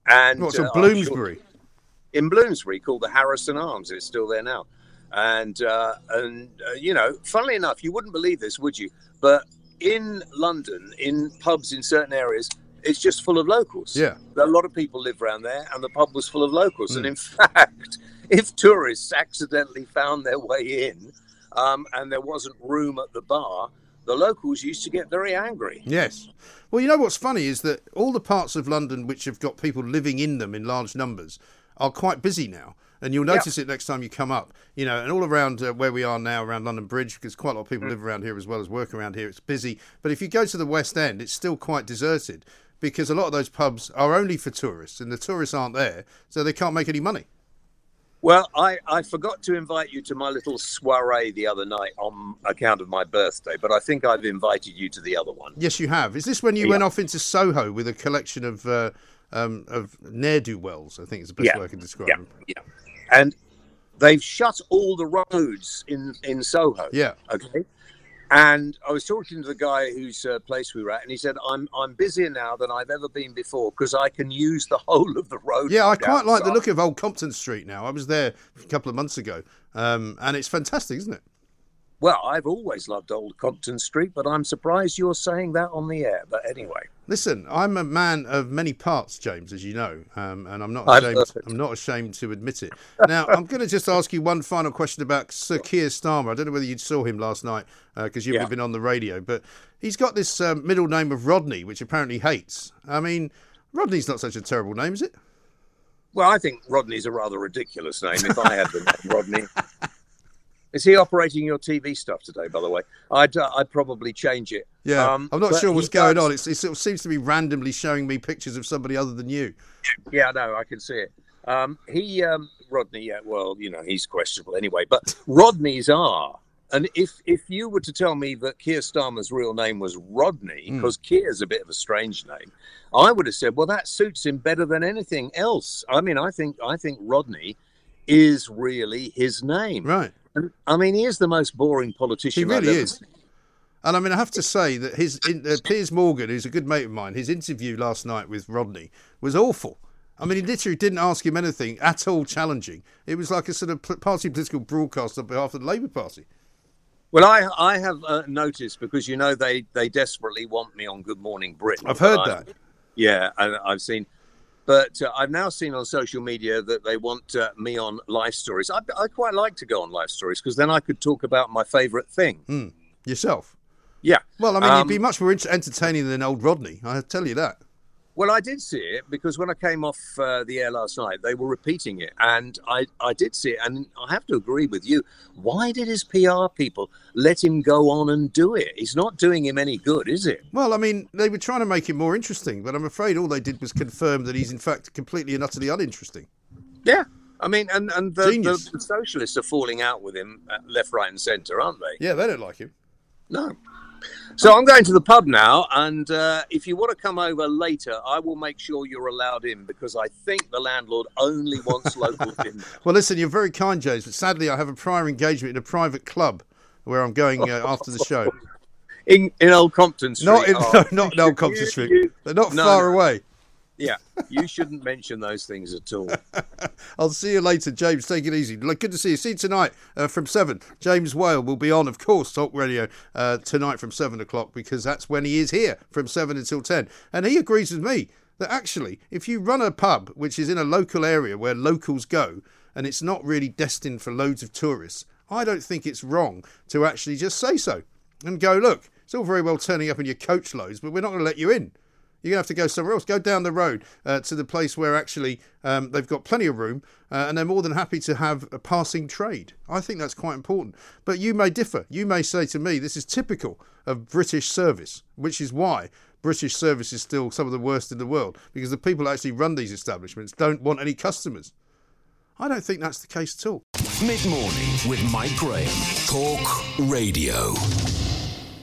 and What's so uh, sure- Bloomsbury? in Bloomsbury called the Harrison Arms. It's still there now. And uh, and uh, you know, funnily enough, you wouldn't believe this, would you? But in London, in pubs in certain areas, it's just full of locals. Yeah. a lot of people live around there, and the pub was full of locals. Hmm. And in fact, if tourists accidentally found their way in, um, and there wasn't room at the bar, the locals used to get very angry. Yes. Well, you know what's funny is that all the parts of London which have got people living in them in large numbers are quite busy now. And you'll notice it next time you come up, you know, and all around uh, where we are now, around London Bridge, because quite a lot of people live around here as well as work around here. It's busy. But if you go to the West End, it's still quite deserted because a lot of those pubs are only for tourists and the tourists aren't there, so they can't make any money. Well, I, I forgot to invite you to my little soiree the other night on account of my birthday, but I think I've invited you to the other one. Yes, you have. Is this when you Yeah. went off into Soho with a collection of uh, um, of ne'er do wells? I think is the best Yeah. way I can describe Yeah, them. yeah. And they've shut all the roads in, in Soho. Yeah. Okay. And I was talking to the guy whose uh, place we were at, and he said, "I'm I'm busier now than I've ever been before because I can use the whole of the road." Yeah, I quite like the look of Old Compton Street now. I was there a couple of months ago, um, and it's fantastic, isn't it? Well, I've always loved Old Compton Street, but I'm surprised you're saying that on the air. But anyway, Listen, I'm a man of many parts, James, as you know, um, and I'm not ashamed. Heard. I'm not ashamed to admit it. Now, I'm going to just ask you one final question about Sir Keir Starmer. I don't know whether you saw him last night because you would Yeah. have been on the radio, but he's got this um, middle name of Rodney, which apparently hates. I mean, Rodney's not such a terrible name, is it? well, I think Rodney's a rather ridiculous name. If I had the name Rodney, is he operating your TV stuff today? By the way, I'd uh, I'd probably change it. Yeah, Um, I'm not sure what's going does- on. It's, it sort of seems to be randomly showing me pictures of somebody other than you. Yeah, I know. I can see it. Um, he, um, Rodney, yeah, well, you know, he's questionable anyway, but Rodneys are. And if if you were to tell me that Keir Starmer's real name was Rodney, Hmm. because Keir's a bit of a strange name, I would have said, well, that suits him better than anything else. I mean, I think I think Rodney is really his name. Right. I mean, he is the most boring politician He really is. seen. And I mean, I have to say that his uh, Piers Morgan, who's a good mate of mine, his interview last night with Rodney was awful. I mean, he literally didn't ask him anything at all challenging. It was like a sort of party political broadcast on behalf of the Labour Party. Well, I I have uh, noticed because you know they they desperately want me on Good Morning Britain. I've heard that. Yeah, and I've seen, but uh, I've now seen on social media that they want uh, me on live stories. I, I quite like to go on live stories because then I could talk about my favourite thing. Mm. Yourself. Yeah. Well, I mean, Um, you'd be much more entertaining than old Rodney. I tell you that. Well, I did see it because when I came off uh, the air last night, they were repeating it, and I, I did see it, and I have to agree with you. Why did his PR people let him go on and do it? It's not doing him any good, is it? Well, I mean, they were trying to make it more interesting, but I'm afraid all they did was confirm that he's in fact completely and utterly uninteresting. Yeah, I mean, and and the, the, the socialists are falling out with him uh, left, right, and centre, aren't they? Yeah, they don't like him. No. So I'm going to the pub now, and uh, if you want to come over later, I will make sure you're allowed in because I think the landlord only wants locals in. Well, listen, you're very kind, James, but sadly, I have a prior engagement in a private club where I'm going uh, after the show. In in Old Compton Street. Not in, Oh, no, not in Old Compton Street. They're not No, far away. Yeah, you shouldn't mention those things at all. I'll see you later, James. Take it easy. Good to see you. See you tonight uh, from 7. James Whale will be on, of course, Talk Radio uh, tonight from 7 o'clock because that's when he is here from 7 until 10. And he agrees with me that actually, if you run a pub which is in a local area where locals go and it's not really destined for loads of tourists, I don't think it's wrong to actually just say so and go, look, it's all very well turning up in your coach loads, but we're not going to let you in. You're to have to go somewhere else. Go down the road uh, to the place where actually um, they've got plenty of room uh, and they're more than happy to have a passing trade. I think that's quite important. But you may differ. You may say to me, this is typical of British service, which is why British service is still some of the worst in the world because the people who actually run these establishments don't want any customers. I don't think that's the case at all. Mid morning with Mike Graham. Talk Radio.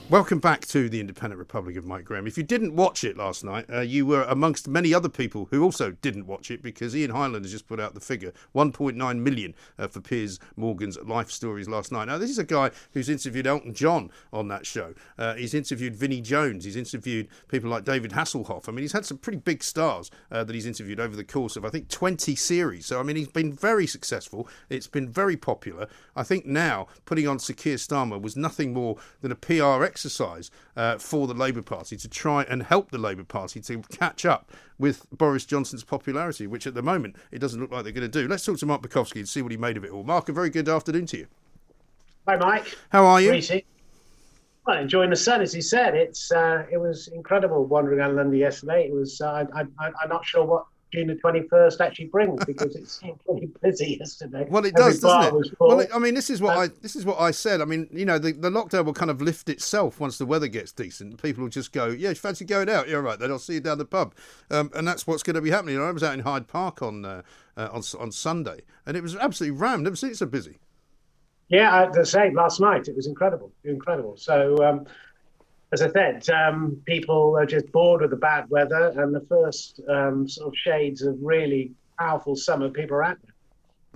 Welcome back to the Independent Republic of Mike Graham. If you didn't watch it last night, uh, you were amongst many other people who also didn't watch it because Ian Hyland has just put out the figure 1.9 million uh, for Piers Morgan's life stories last night. Now, this is a guy who's interviewed Elton John on that show. Uh, he's interviewed Vinnie Jones. He's interviewed people like David Hasselhoff. I mean, he's had some pretty big stars uh, that he's interviewed over the course of, I think, 20 series. So, I mean, he's been very successful. It's been very popular. I think now putting on Sir Keir Starmer was nothing more than a PR exercise uh, for the Labour Party to try and help the Labour Party to catch up with Boris Johnson's popularity, which at the moment it doesn't look like they're going to do. Let's talk to Mark Borkowski and see what he made of it all. Mark, a very good afternoon to you. Hi, Mike. How are you? Greetings. Well, enjoying the sun, as he said. It's uh, it was incredible wandering around London yesterday. It was uh, I, I, I'm not sure what June the 21st actually brings because it seemed pretty busy yesterday. Well, it Every does, doesn't it? Well, it- I mean, this is what Uh, I this is what I said. I mean, you know, the, the lockdown will kind of lift itself once the weather gets decent. People will just go, "Yeah, you fancy going out? Yeah, right. Then I'll see you down the pub," um, and that's what's going to be happening. You know, I was out in Hyde Park on uh, uh, on on Sunday, and it was absolutely rammed. Never seen it so busy. Yeah, the same last night. It was incredible, incredible. So, um, as I said, um, people are just bored with the bad weather, and the first um, sort of shades of really powerful summer. People are out there.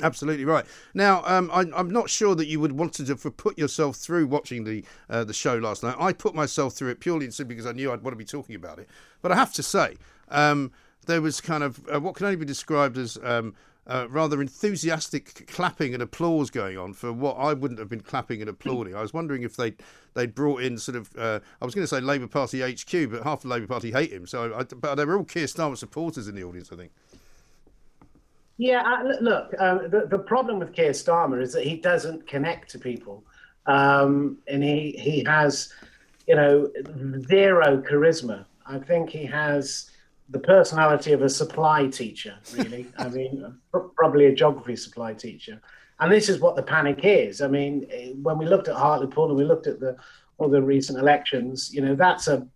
Absolutely right. Now, um, I, I'm not sure that you would want to put yourself through watching the uh, the show last night. I put myself through it purely and simply because I knew I'd want to be talking about it. But I have to say, um, there was kind of uh, what can only be described as um, rather enthusiastic clapping and applause going on for what I wouldn't have been clapping and applauding. I was wondering if they they'd brought in sort of uh, I was going to say Labour Party HQ, but half the Labour Party hate him. So, I, but they were all Keir Starmer supporters in the audience, I think. Yeah, uh, look, look um, the, the problem with Keir Starmer is that he doesn't connect to people. Um, and he, he has, you know, zero charisma. I think he has the personality of a supply teacher, really. I mean, probably a geography supply teacher. And this is what the panic is. I mean, eh, when we looked at Hartlepool and we looked at the all the recent elections, you know, that's a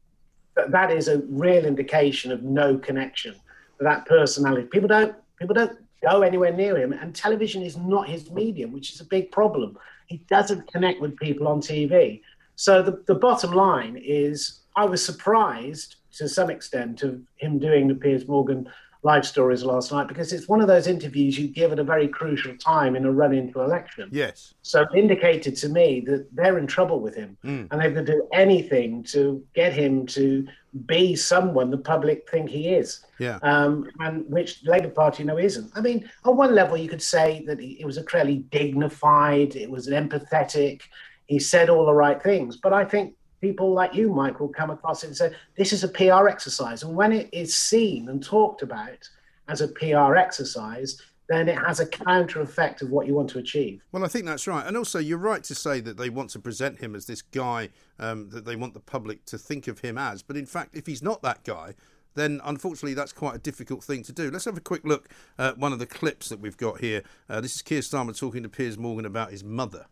that- is a real indication of no connection. That personality. People don't people don't go anywhere near him, and television is not his medium, which is a big problem. He doesn't connect with people on TV. So the, the bottom line is, I was surprised to some extent of him doing the Piers Morgan live stories last night because it's one of those interviews you give at a very crucial time in a run into election. Yes. So it indicated to me that they're in trouble with him Mm. and they're going to do anything to get him to be someone the public think he is. Yeah. Um, and which the Labour Party know isn't. I mean, on one level, you could say that he- it was a fairly dignified, it was an empathetic, he said all the right things. But I think people like you, Mike, will come across it and say, this is a PR exercise. And when it is seen and talked about as a PR exercise, then it has a counter effect of what you want to achieve. Well, I think that's right. And also, you're right to say that they want to present him as this guy um, that they want the public to think of him as. But in fact, if he's not that guy, then unfortunately that's quite a difficult thing to do. Let's have a quick look at one of the clips that we've got here. Uh, this is Keir Starmer talking to Piers Morgan about his mother.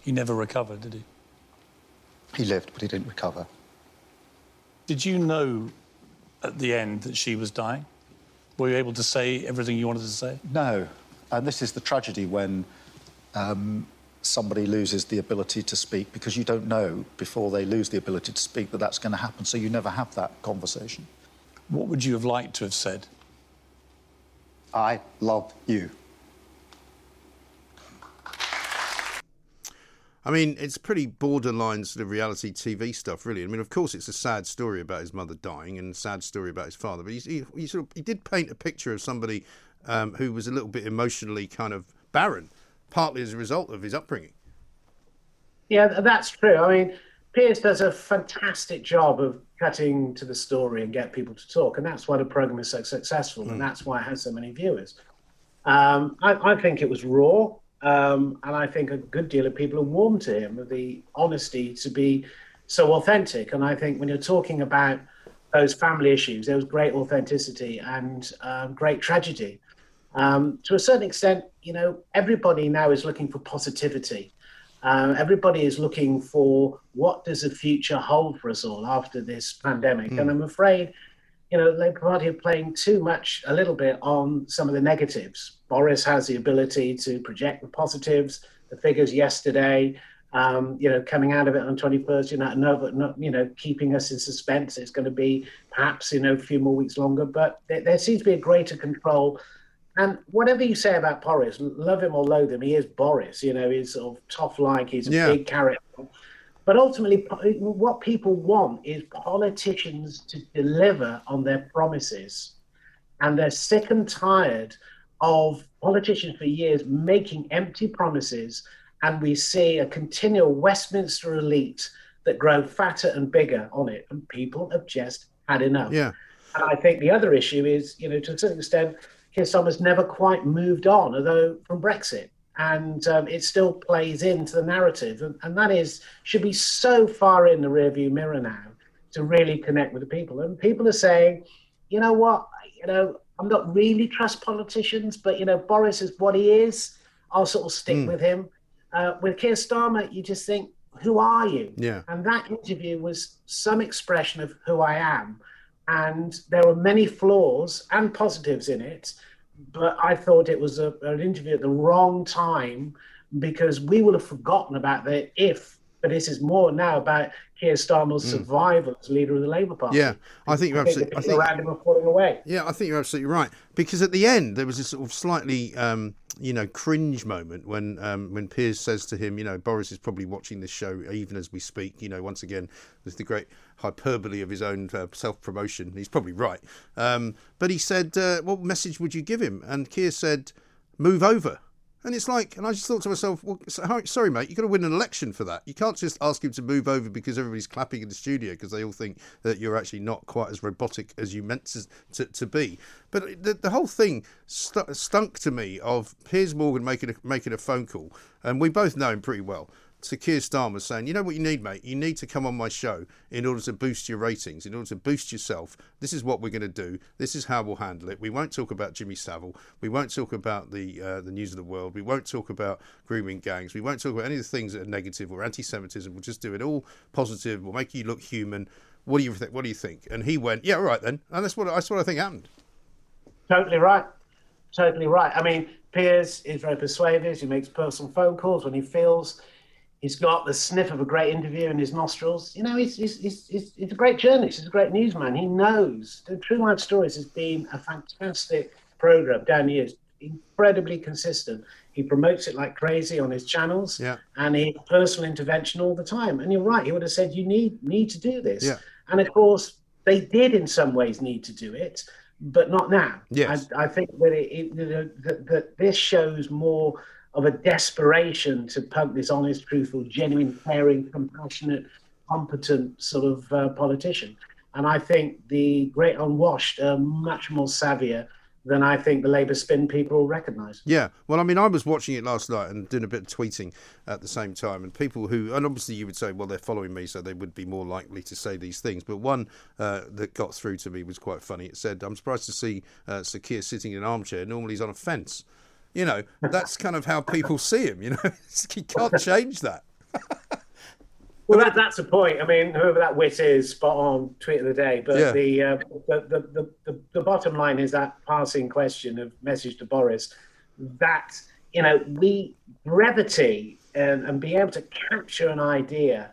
He never recovered, did he? He lived, but he didn't recover. Did you know at the end that she was dying? Were you able to say everything you wanted to say? No. And this is the tragedy when um, somebody loses the ability to speak because you don't know before they lose the ability to speak that that's going to happen. So you never have that conversation. What would you have liked to have said? I love you. I mean, it's pretty borderline sort of reality TV stuff, really. I mean, of course, it's a sad story about his mother dying and a sad story about his father, but he, he sort of he did paint a picture of somebody um, who was a little bit emotionally kind of barren, partly as a result of his upbringing. Yeah, that's true. I mean, Piers does a fantastic job of cutting to the story and get people to talk, and that's why the program is so successful, and that's why it has so many viewers. Um, I, I think it was raw, um, and I think a good deal of people are warm to him of the honesty to be so authentic. And I think when you're talking about those family issues, there was great authenticity and um, great tragedy. Um, to a certain extent, you know, everybody now is looking for positivity. Um, everybody is looking for what does the future hold for us all after this pandemic, and I'm afraid, you know, Labour Party are playing too much, a little bit, on some of the negatives. Boris has the ability to project the positives. The figures yesterday, um, you know, coming out of it on 21st, you know, no, no, you know, keeping us in suspense. It's going to be perhaps, you know, a few more weeks longer, but there, there seems to be a greater control and whatever you say about Boris, love him or loathe him, he is Boris. You know, he's sort of tough like, he's a Yeah. big character. But ultimately, what people want is politicians to deliver on their promises. And they're sick and tired of politicians for years making empty promises. And we see a continual Westminster elite that grow fatter and bigger on it. And people have just had enough. Yeah. And I think the other issue is, you know, to a certain extent, Keir Starmer's never quite moved on, although from Brexit, and um, it still plays into the narrative, and, and that is should be so far in the rearview mirror now to really connect with the people. And people are saying, you know what, you know, I'm not really trust politicians, but you know, Boris is what he is. I'll sort of stick with him. Uh, with Keir Starmer, you just think, who are you? Yeah. And that interview was some expression of who I am. And there were many flaws and positives in it, but I thought it was a, an interview at the wrong time because we would have forgotten about the if. But this is more now about Keir Starmer's survival as leader of the Labour Party. Mm. Yeah, I think you're absolutely. I think around him are falling away. Yeah, I think you're absolutely right. Because at the end, there was a sort of slightly, um, you know, cringe moment when um, when Piers says to him, you know, Boris is probably watching this show even as we speak. You know, once again, with the great hyperbole of his own uh, self promotion. He's probably right. Um, but he said, uh, what message would you give him? And Keir said, move over. And it's like, and I just thought to myself, well, sorry, mate, you've got to win an election for that. You can't just ask him to move over because everybody's clapping in the studio because they all think that you're actually not quite as robotic as you meant to, to, to be. But the, the whole thing stu- stunk to me of Piers Morgan making a, making a phone call, and we both know him pretty well, to Keir Starmer saying, you know what you need, mate? You need to come on my show in order to boost your ratings, in order to boost yourself. This is what we're going to do. This is how we'll handle it. We won't talk about Jimmy Savile. We won't talk about the uh, the news of the world. We won't talk about grooming gangs. We won't talk about any of the things that are negative or anti-Semitism. We'll just do it all positive. We'll make you look human. What do you think? What do you think? And he went, yeah, all right then. And that's what that's what I think happened. Totally right. Totally right. I mean, Piers is very persuasive. He makes personal phone calls when he feels He's got the sniff of a great interview in his nostrils. You know, he's, he's, he's, he's, he's a great journalist. He's a great newsman. He knows. The True Life Stories has been a fantastic program down the years, incredibly consistent. He promotes it like crazy on his channels, Yeah. and he personal intervention all the time. And you're right. He would have said, "You need need to do this." Yeah. And of course, they did in some ways need to do it, but not now. Yes. I, I think that, it, it, that, that this shows more of a desperation to poke this honest, truthful, genuine, caring, compassionate, competent sort of uh, politician. And I think the great unwashed are much more savvier than I think the Labour spin people recognise. Yeah, well, I mean, I was watching it last night and doing a bit of tweeting at the same time, and people who, and obviously you would say, well, they're following me, so they would be more likely to say these things. But one uh, that got through to me was quite funny. It said, "I'm surprised to see uh, Sir Keir sitting in an armchair. Normally he's on a fence." You know, that's kind of how people see him. You know, you can't change that. Well, that, that's the point. I mean, whoever that wit is, spot on tweet of the day. But Yeah. the, uh, the, the, the, the bottom line is that passing question of message to Boris that you know we brevity and, and being able to capture an idea,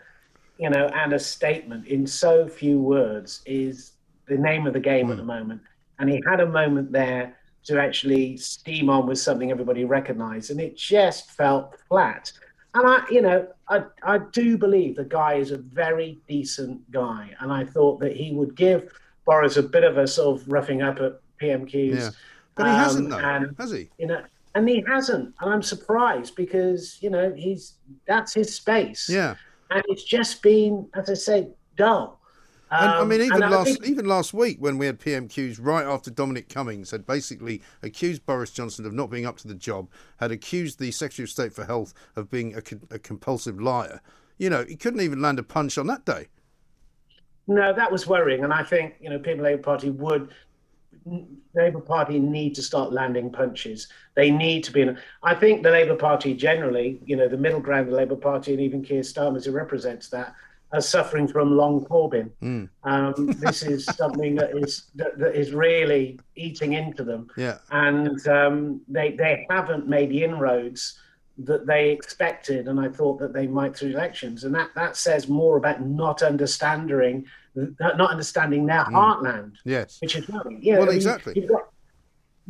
you know, and a statement in so few words is the name of the game at the moment. And he had a moment there to actually steam on with something everybody recognised, and it just felt flat. And I, you know, I, I do believe the guy is a very decent guy, and I thought that he would give Boris a bit of a sort of roughing up at PMQs. Yeah. But he hasn't, though, um, and, has he? You know, and he hasn't, and I'm surprised because you know he's that's his space. Yeah. and it's just been, as I say, dull. And, I Um, mean, even and last think- even last week when we had PMQs right after Dominic Cummings had basically accused Boris Johnson of not being up to the job, had accused the Secretary of State for Health of being a, a compulsive liar. You know, he couldn't even land a punch on that day. No, that was worrying, and I think you know people Labour Party would. Labour Party need to start landing punches. They need to be. In, I think the Labour Party generally, you know, the middle ground of the Labour Party, and even Keir Starmer, who represents that, are suffering from long Corbyn. Hmm. Um, this is something that is that, that is really eating into them, Yeah. and um, they they haven't made the inroads that they expected, and I thought that they might through elections, and that that says more about not understanding not understanding their heartland, Yes. which is nothing. Yeah, Well, I mean, exactly. You've got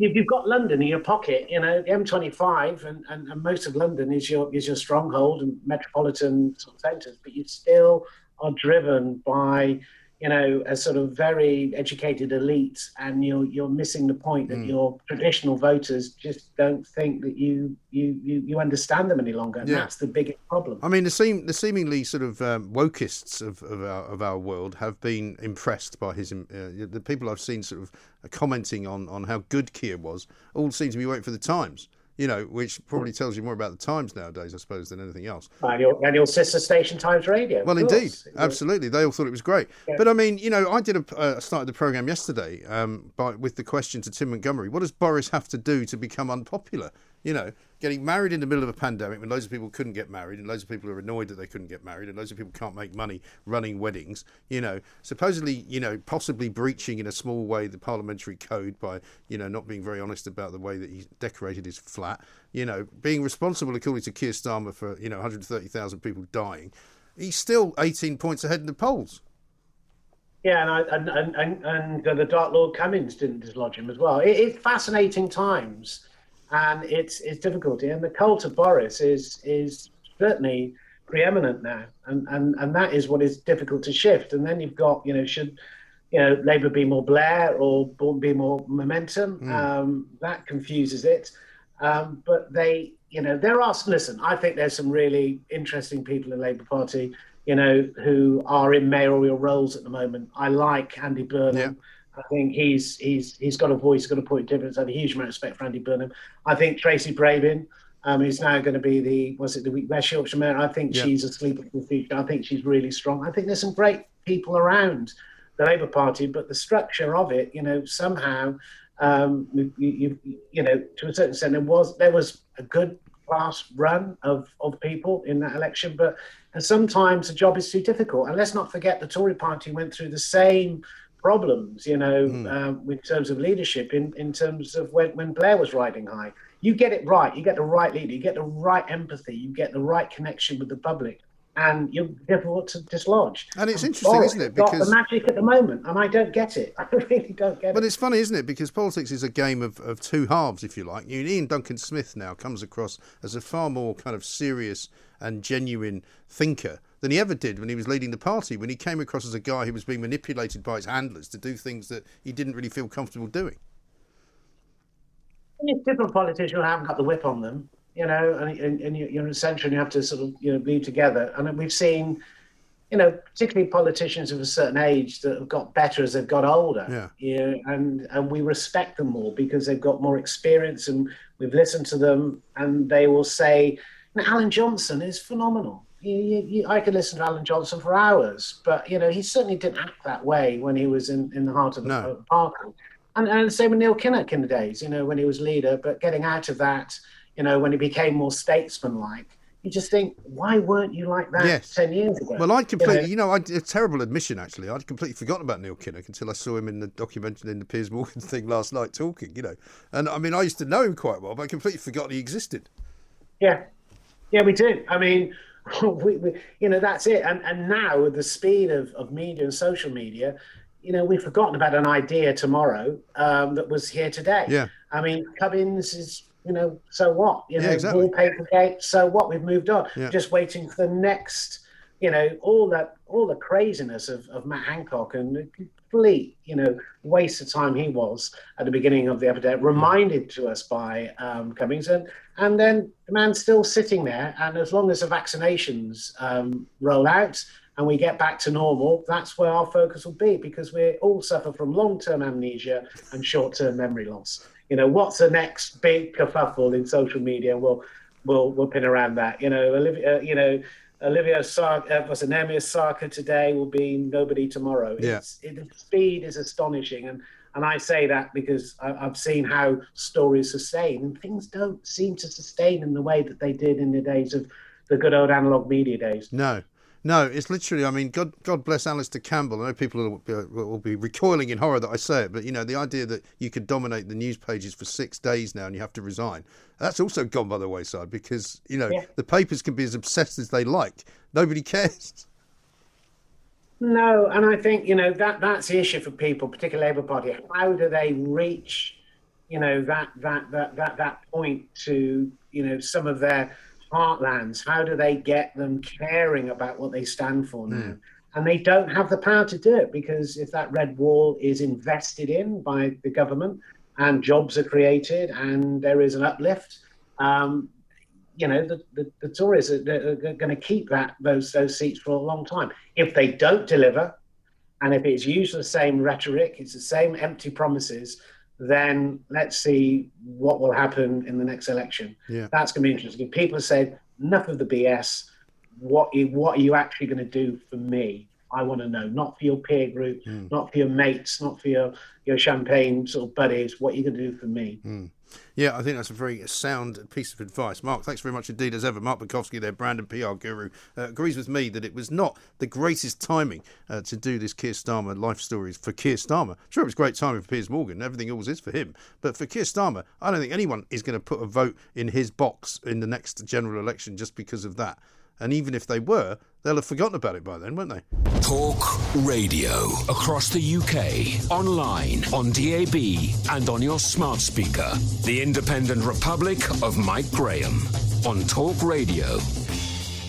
you've, got London in your pocket, you know, the M25, and, and, and most of London is your is your stronghold and metropolitan sort of centres, but you still are driven by you know a sort of very educated elite, and you're you're missing the point that Mm. your traditional voters just don't think that you you you, you understand them any longer, and Yeah. that's the biggest problem. I mean, the seem the seemingly sort of um, wokeists of, of our of our world have been impressed by his. um, Uh, the people I've seen sort of commenting on on how good Keir was all seem to be waiting for the Times. You know, which probably tells you more about the Times nowadays, I suppose, than anything else. And your, and your sister station Times Radio. Well, indeed, absolutely. They all thought it was great. Yeah. But I mean, you know, I did a uh, started the program yesterday um, by with the question to Tim Montgomerie: What does Boris have to do to become unpopular? You know, getting married in the middle of a pandemic when loads of people couldn't get married, and loads of people are annoyed that they couldn't get married, and loads of people can't make money running weddings. You know, supposedly, you know, possibly breaching in a small way the parliamentary code by, you know, not being very honest about the way that he decorated his flat. You know, being responsible, according to Keir Starmer, for you know 130,000 people dying. He's still 18 points ahead in the polls. Yeah, and, I, and, and, and, the Dark Lord Cummings didn't dislodge him as well. It, it's fascinating times, and it's it's difficulty. And the cult of Boris is is certainly preeminent now, and, and, and that is what is difficult to shift. And then you've got, you know, should you know Labour be more Blair or be more momentum? Mm. Um, that confuses it. Um, but they, you know, there are listen. I think there's some really interesting people in the Labour Party you know, who are in mayoral roles at the moment. I like Andy Burnham. I think he's he's he's got a voice, got a point of difference. I have a huge amount of respect for Andy Burnham. I think Tracy Brabin, um, who's now going to be the was it the West Yorkshire mayor? I think Yeah. she's asleep at the future. I think she's really strong. I think there's some great people around the Labour Party, but the structure of it, you know, somehow, um, you, you, you know, to a certain extent, there was there was a good class run of, of people in that election, but and sometimes the job is too difficult. And let's not forget the Tory party went through the same problems, you know, um, in terms of leadership, in, in terms of when, when Blair was riding high. you get it right, you get the right leader, you get the right empathy, you get the right connection with the public, and you're difficult to dislodge. And it's interesting, Boris isn't it? got Because the magic at the moment, and I don't get it. I really don't get But it. But it's funny, isn't it? Because politics is a game of, of two halves, if you like. You, Iain Duncan Smith now comes across as a far more kind of serious and genuine thinker than he ever did when he was leading the party, when he came across as a guy who was being manipulated by his handlers to do things that he didn't really feel comfortable doing. It's different politicians who haven't got the whip on them, you know, and, and, and you- you're in a centre and you have to sort of, you know, be together. And we've seen, you know, particularly politicians of a certain age that have got better as they've got older. Yeah. Yeah, and and we respect them more because they've got more experience and we've listened to them and they will say, "Now, Alan Johnson is phenomenal. You, you, you, I could listen to Alan Johnson for hours, but you know he certainly didn't act that way when he was in, in the heart of the No. party. And, and the same with Neil Kinnock in the days, you know, when he was leader. But getting out of that, you know, when he became more statesmanlike, you just think, why weren't you like that Yes. ten years ago? Well, I'd completely, know? you know, I'd, a terrible admission actually. I'd completely forgotten about Neil Kinnock until I saw him in the documentary in the Piers Morgan thing last night talking, you know. And I mean, I used to know him quite well, but I completely forgot he existed. Yeah, yeah, we do. I mean, we, we, you know, that's it. And and now with the speed of, of media and social media, you know, we've forgotten about an idea tomorrow um, that was here today. Yeah. I mean, Cummings is, you know, so what? You Yeah, know, exactly. wallpaper gate, so what? We've moved on. Yeah. Just waiting for the next, you know, all that, all the craziness of, of Matt Hancock and the complete, you know, waste of time he was at the beginning of the epidemic, reminded to us by um, Cummings. And, and then the man's still sitting there. And as long as the vaccinations um, roll out, and we get back to normal, that's where our focus will be because we all suffer from long term amnesia and short term memory loss. You know, what's the next big kerfuffle in social media? We'll, we'll, we'll pin around that. You know, Olivia, uh, you know, Olivia Sark, uh, was it Naomi Osaka today will be nobody tomorrow. Yeah. It's, it, the speed is astonishing. And, and I say that because I, I've seen how stories sustain and things don't seem to sustain in the way that they did in the days of the good old analog media days. No, no, it's literally. I mean, God, God bless Alastair Campbell. I know people will be, will be recoiling in horror that I say it, but you know, the idea that you could dominate the news pages for six days now and you have to resign, that's also gone by the wayside because you know Yeah. the papers can be as obsessed as they like. Nobody cares. No, and I think you know that that's the issue for people, particularly Labour Party. How do they reach, you know, that that that that that point to you know some of their heartlands? How do they get them caring about what they stand for now? And they don't have the power to do it because if that red wall is invested in by the government and jobs are created and there is an uplift, um, you know, the, the, the Tories are, are going to keep that those those seats for a long time. If they don't deliver, and if it's used the same rhetoric, it's the same empty promises, then let's see what will happen in the next election. Yeah. That's going to be interesting. People have said enough of the BS, what you, what are you actually going to do for me? I want to know, not for your peer group, hmm. not for your mates, not for your your champagne sort of buddies. What are you going to do for me? Hmm. Yeah, I think that's a very sound piece of advice. Mark, thanks very much indeed as ever. Mark Borkowski, their brand and PR guru, uh, agrees with me that it was not the greatest timing uh, to do this Keir Starmer life stories for Keir Starmer. Sure, it was great timing for Piers Morgan. Everything always is for him. But for Keir Starmer, I don't think anyone is going to put a vote in his box in the next general election just because of that. And even if they were, they'll have forgotten about it by then, won't they? Talk radio across the UK, online, on DAB, and on your smart speaker. The Independent Republic of Mike Graham on Talk Radio.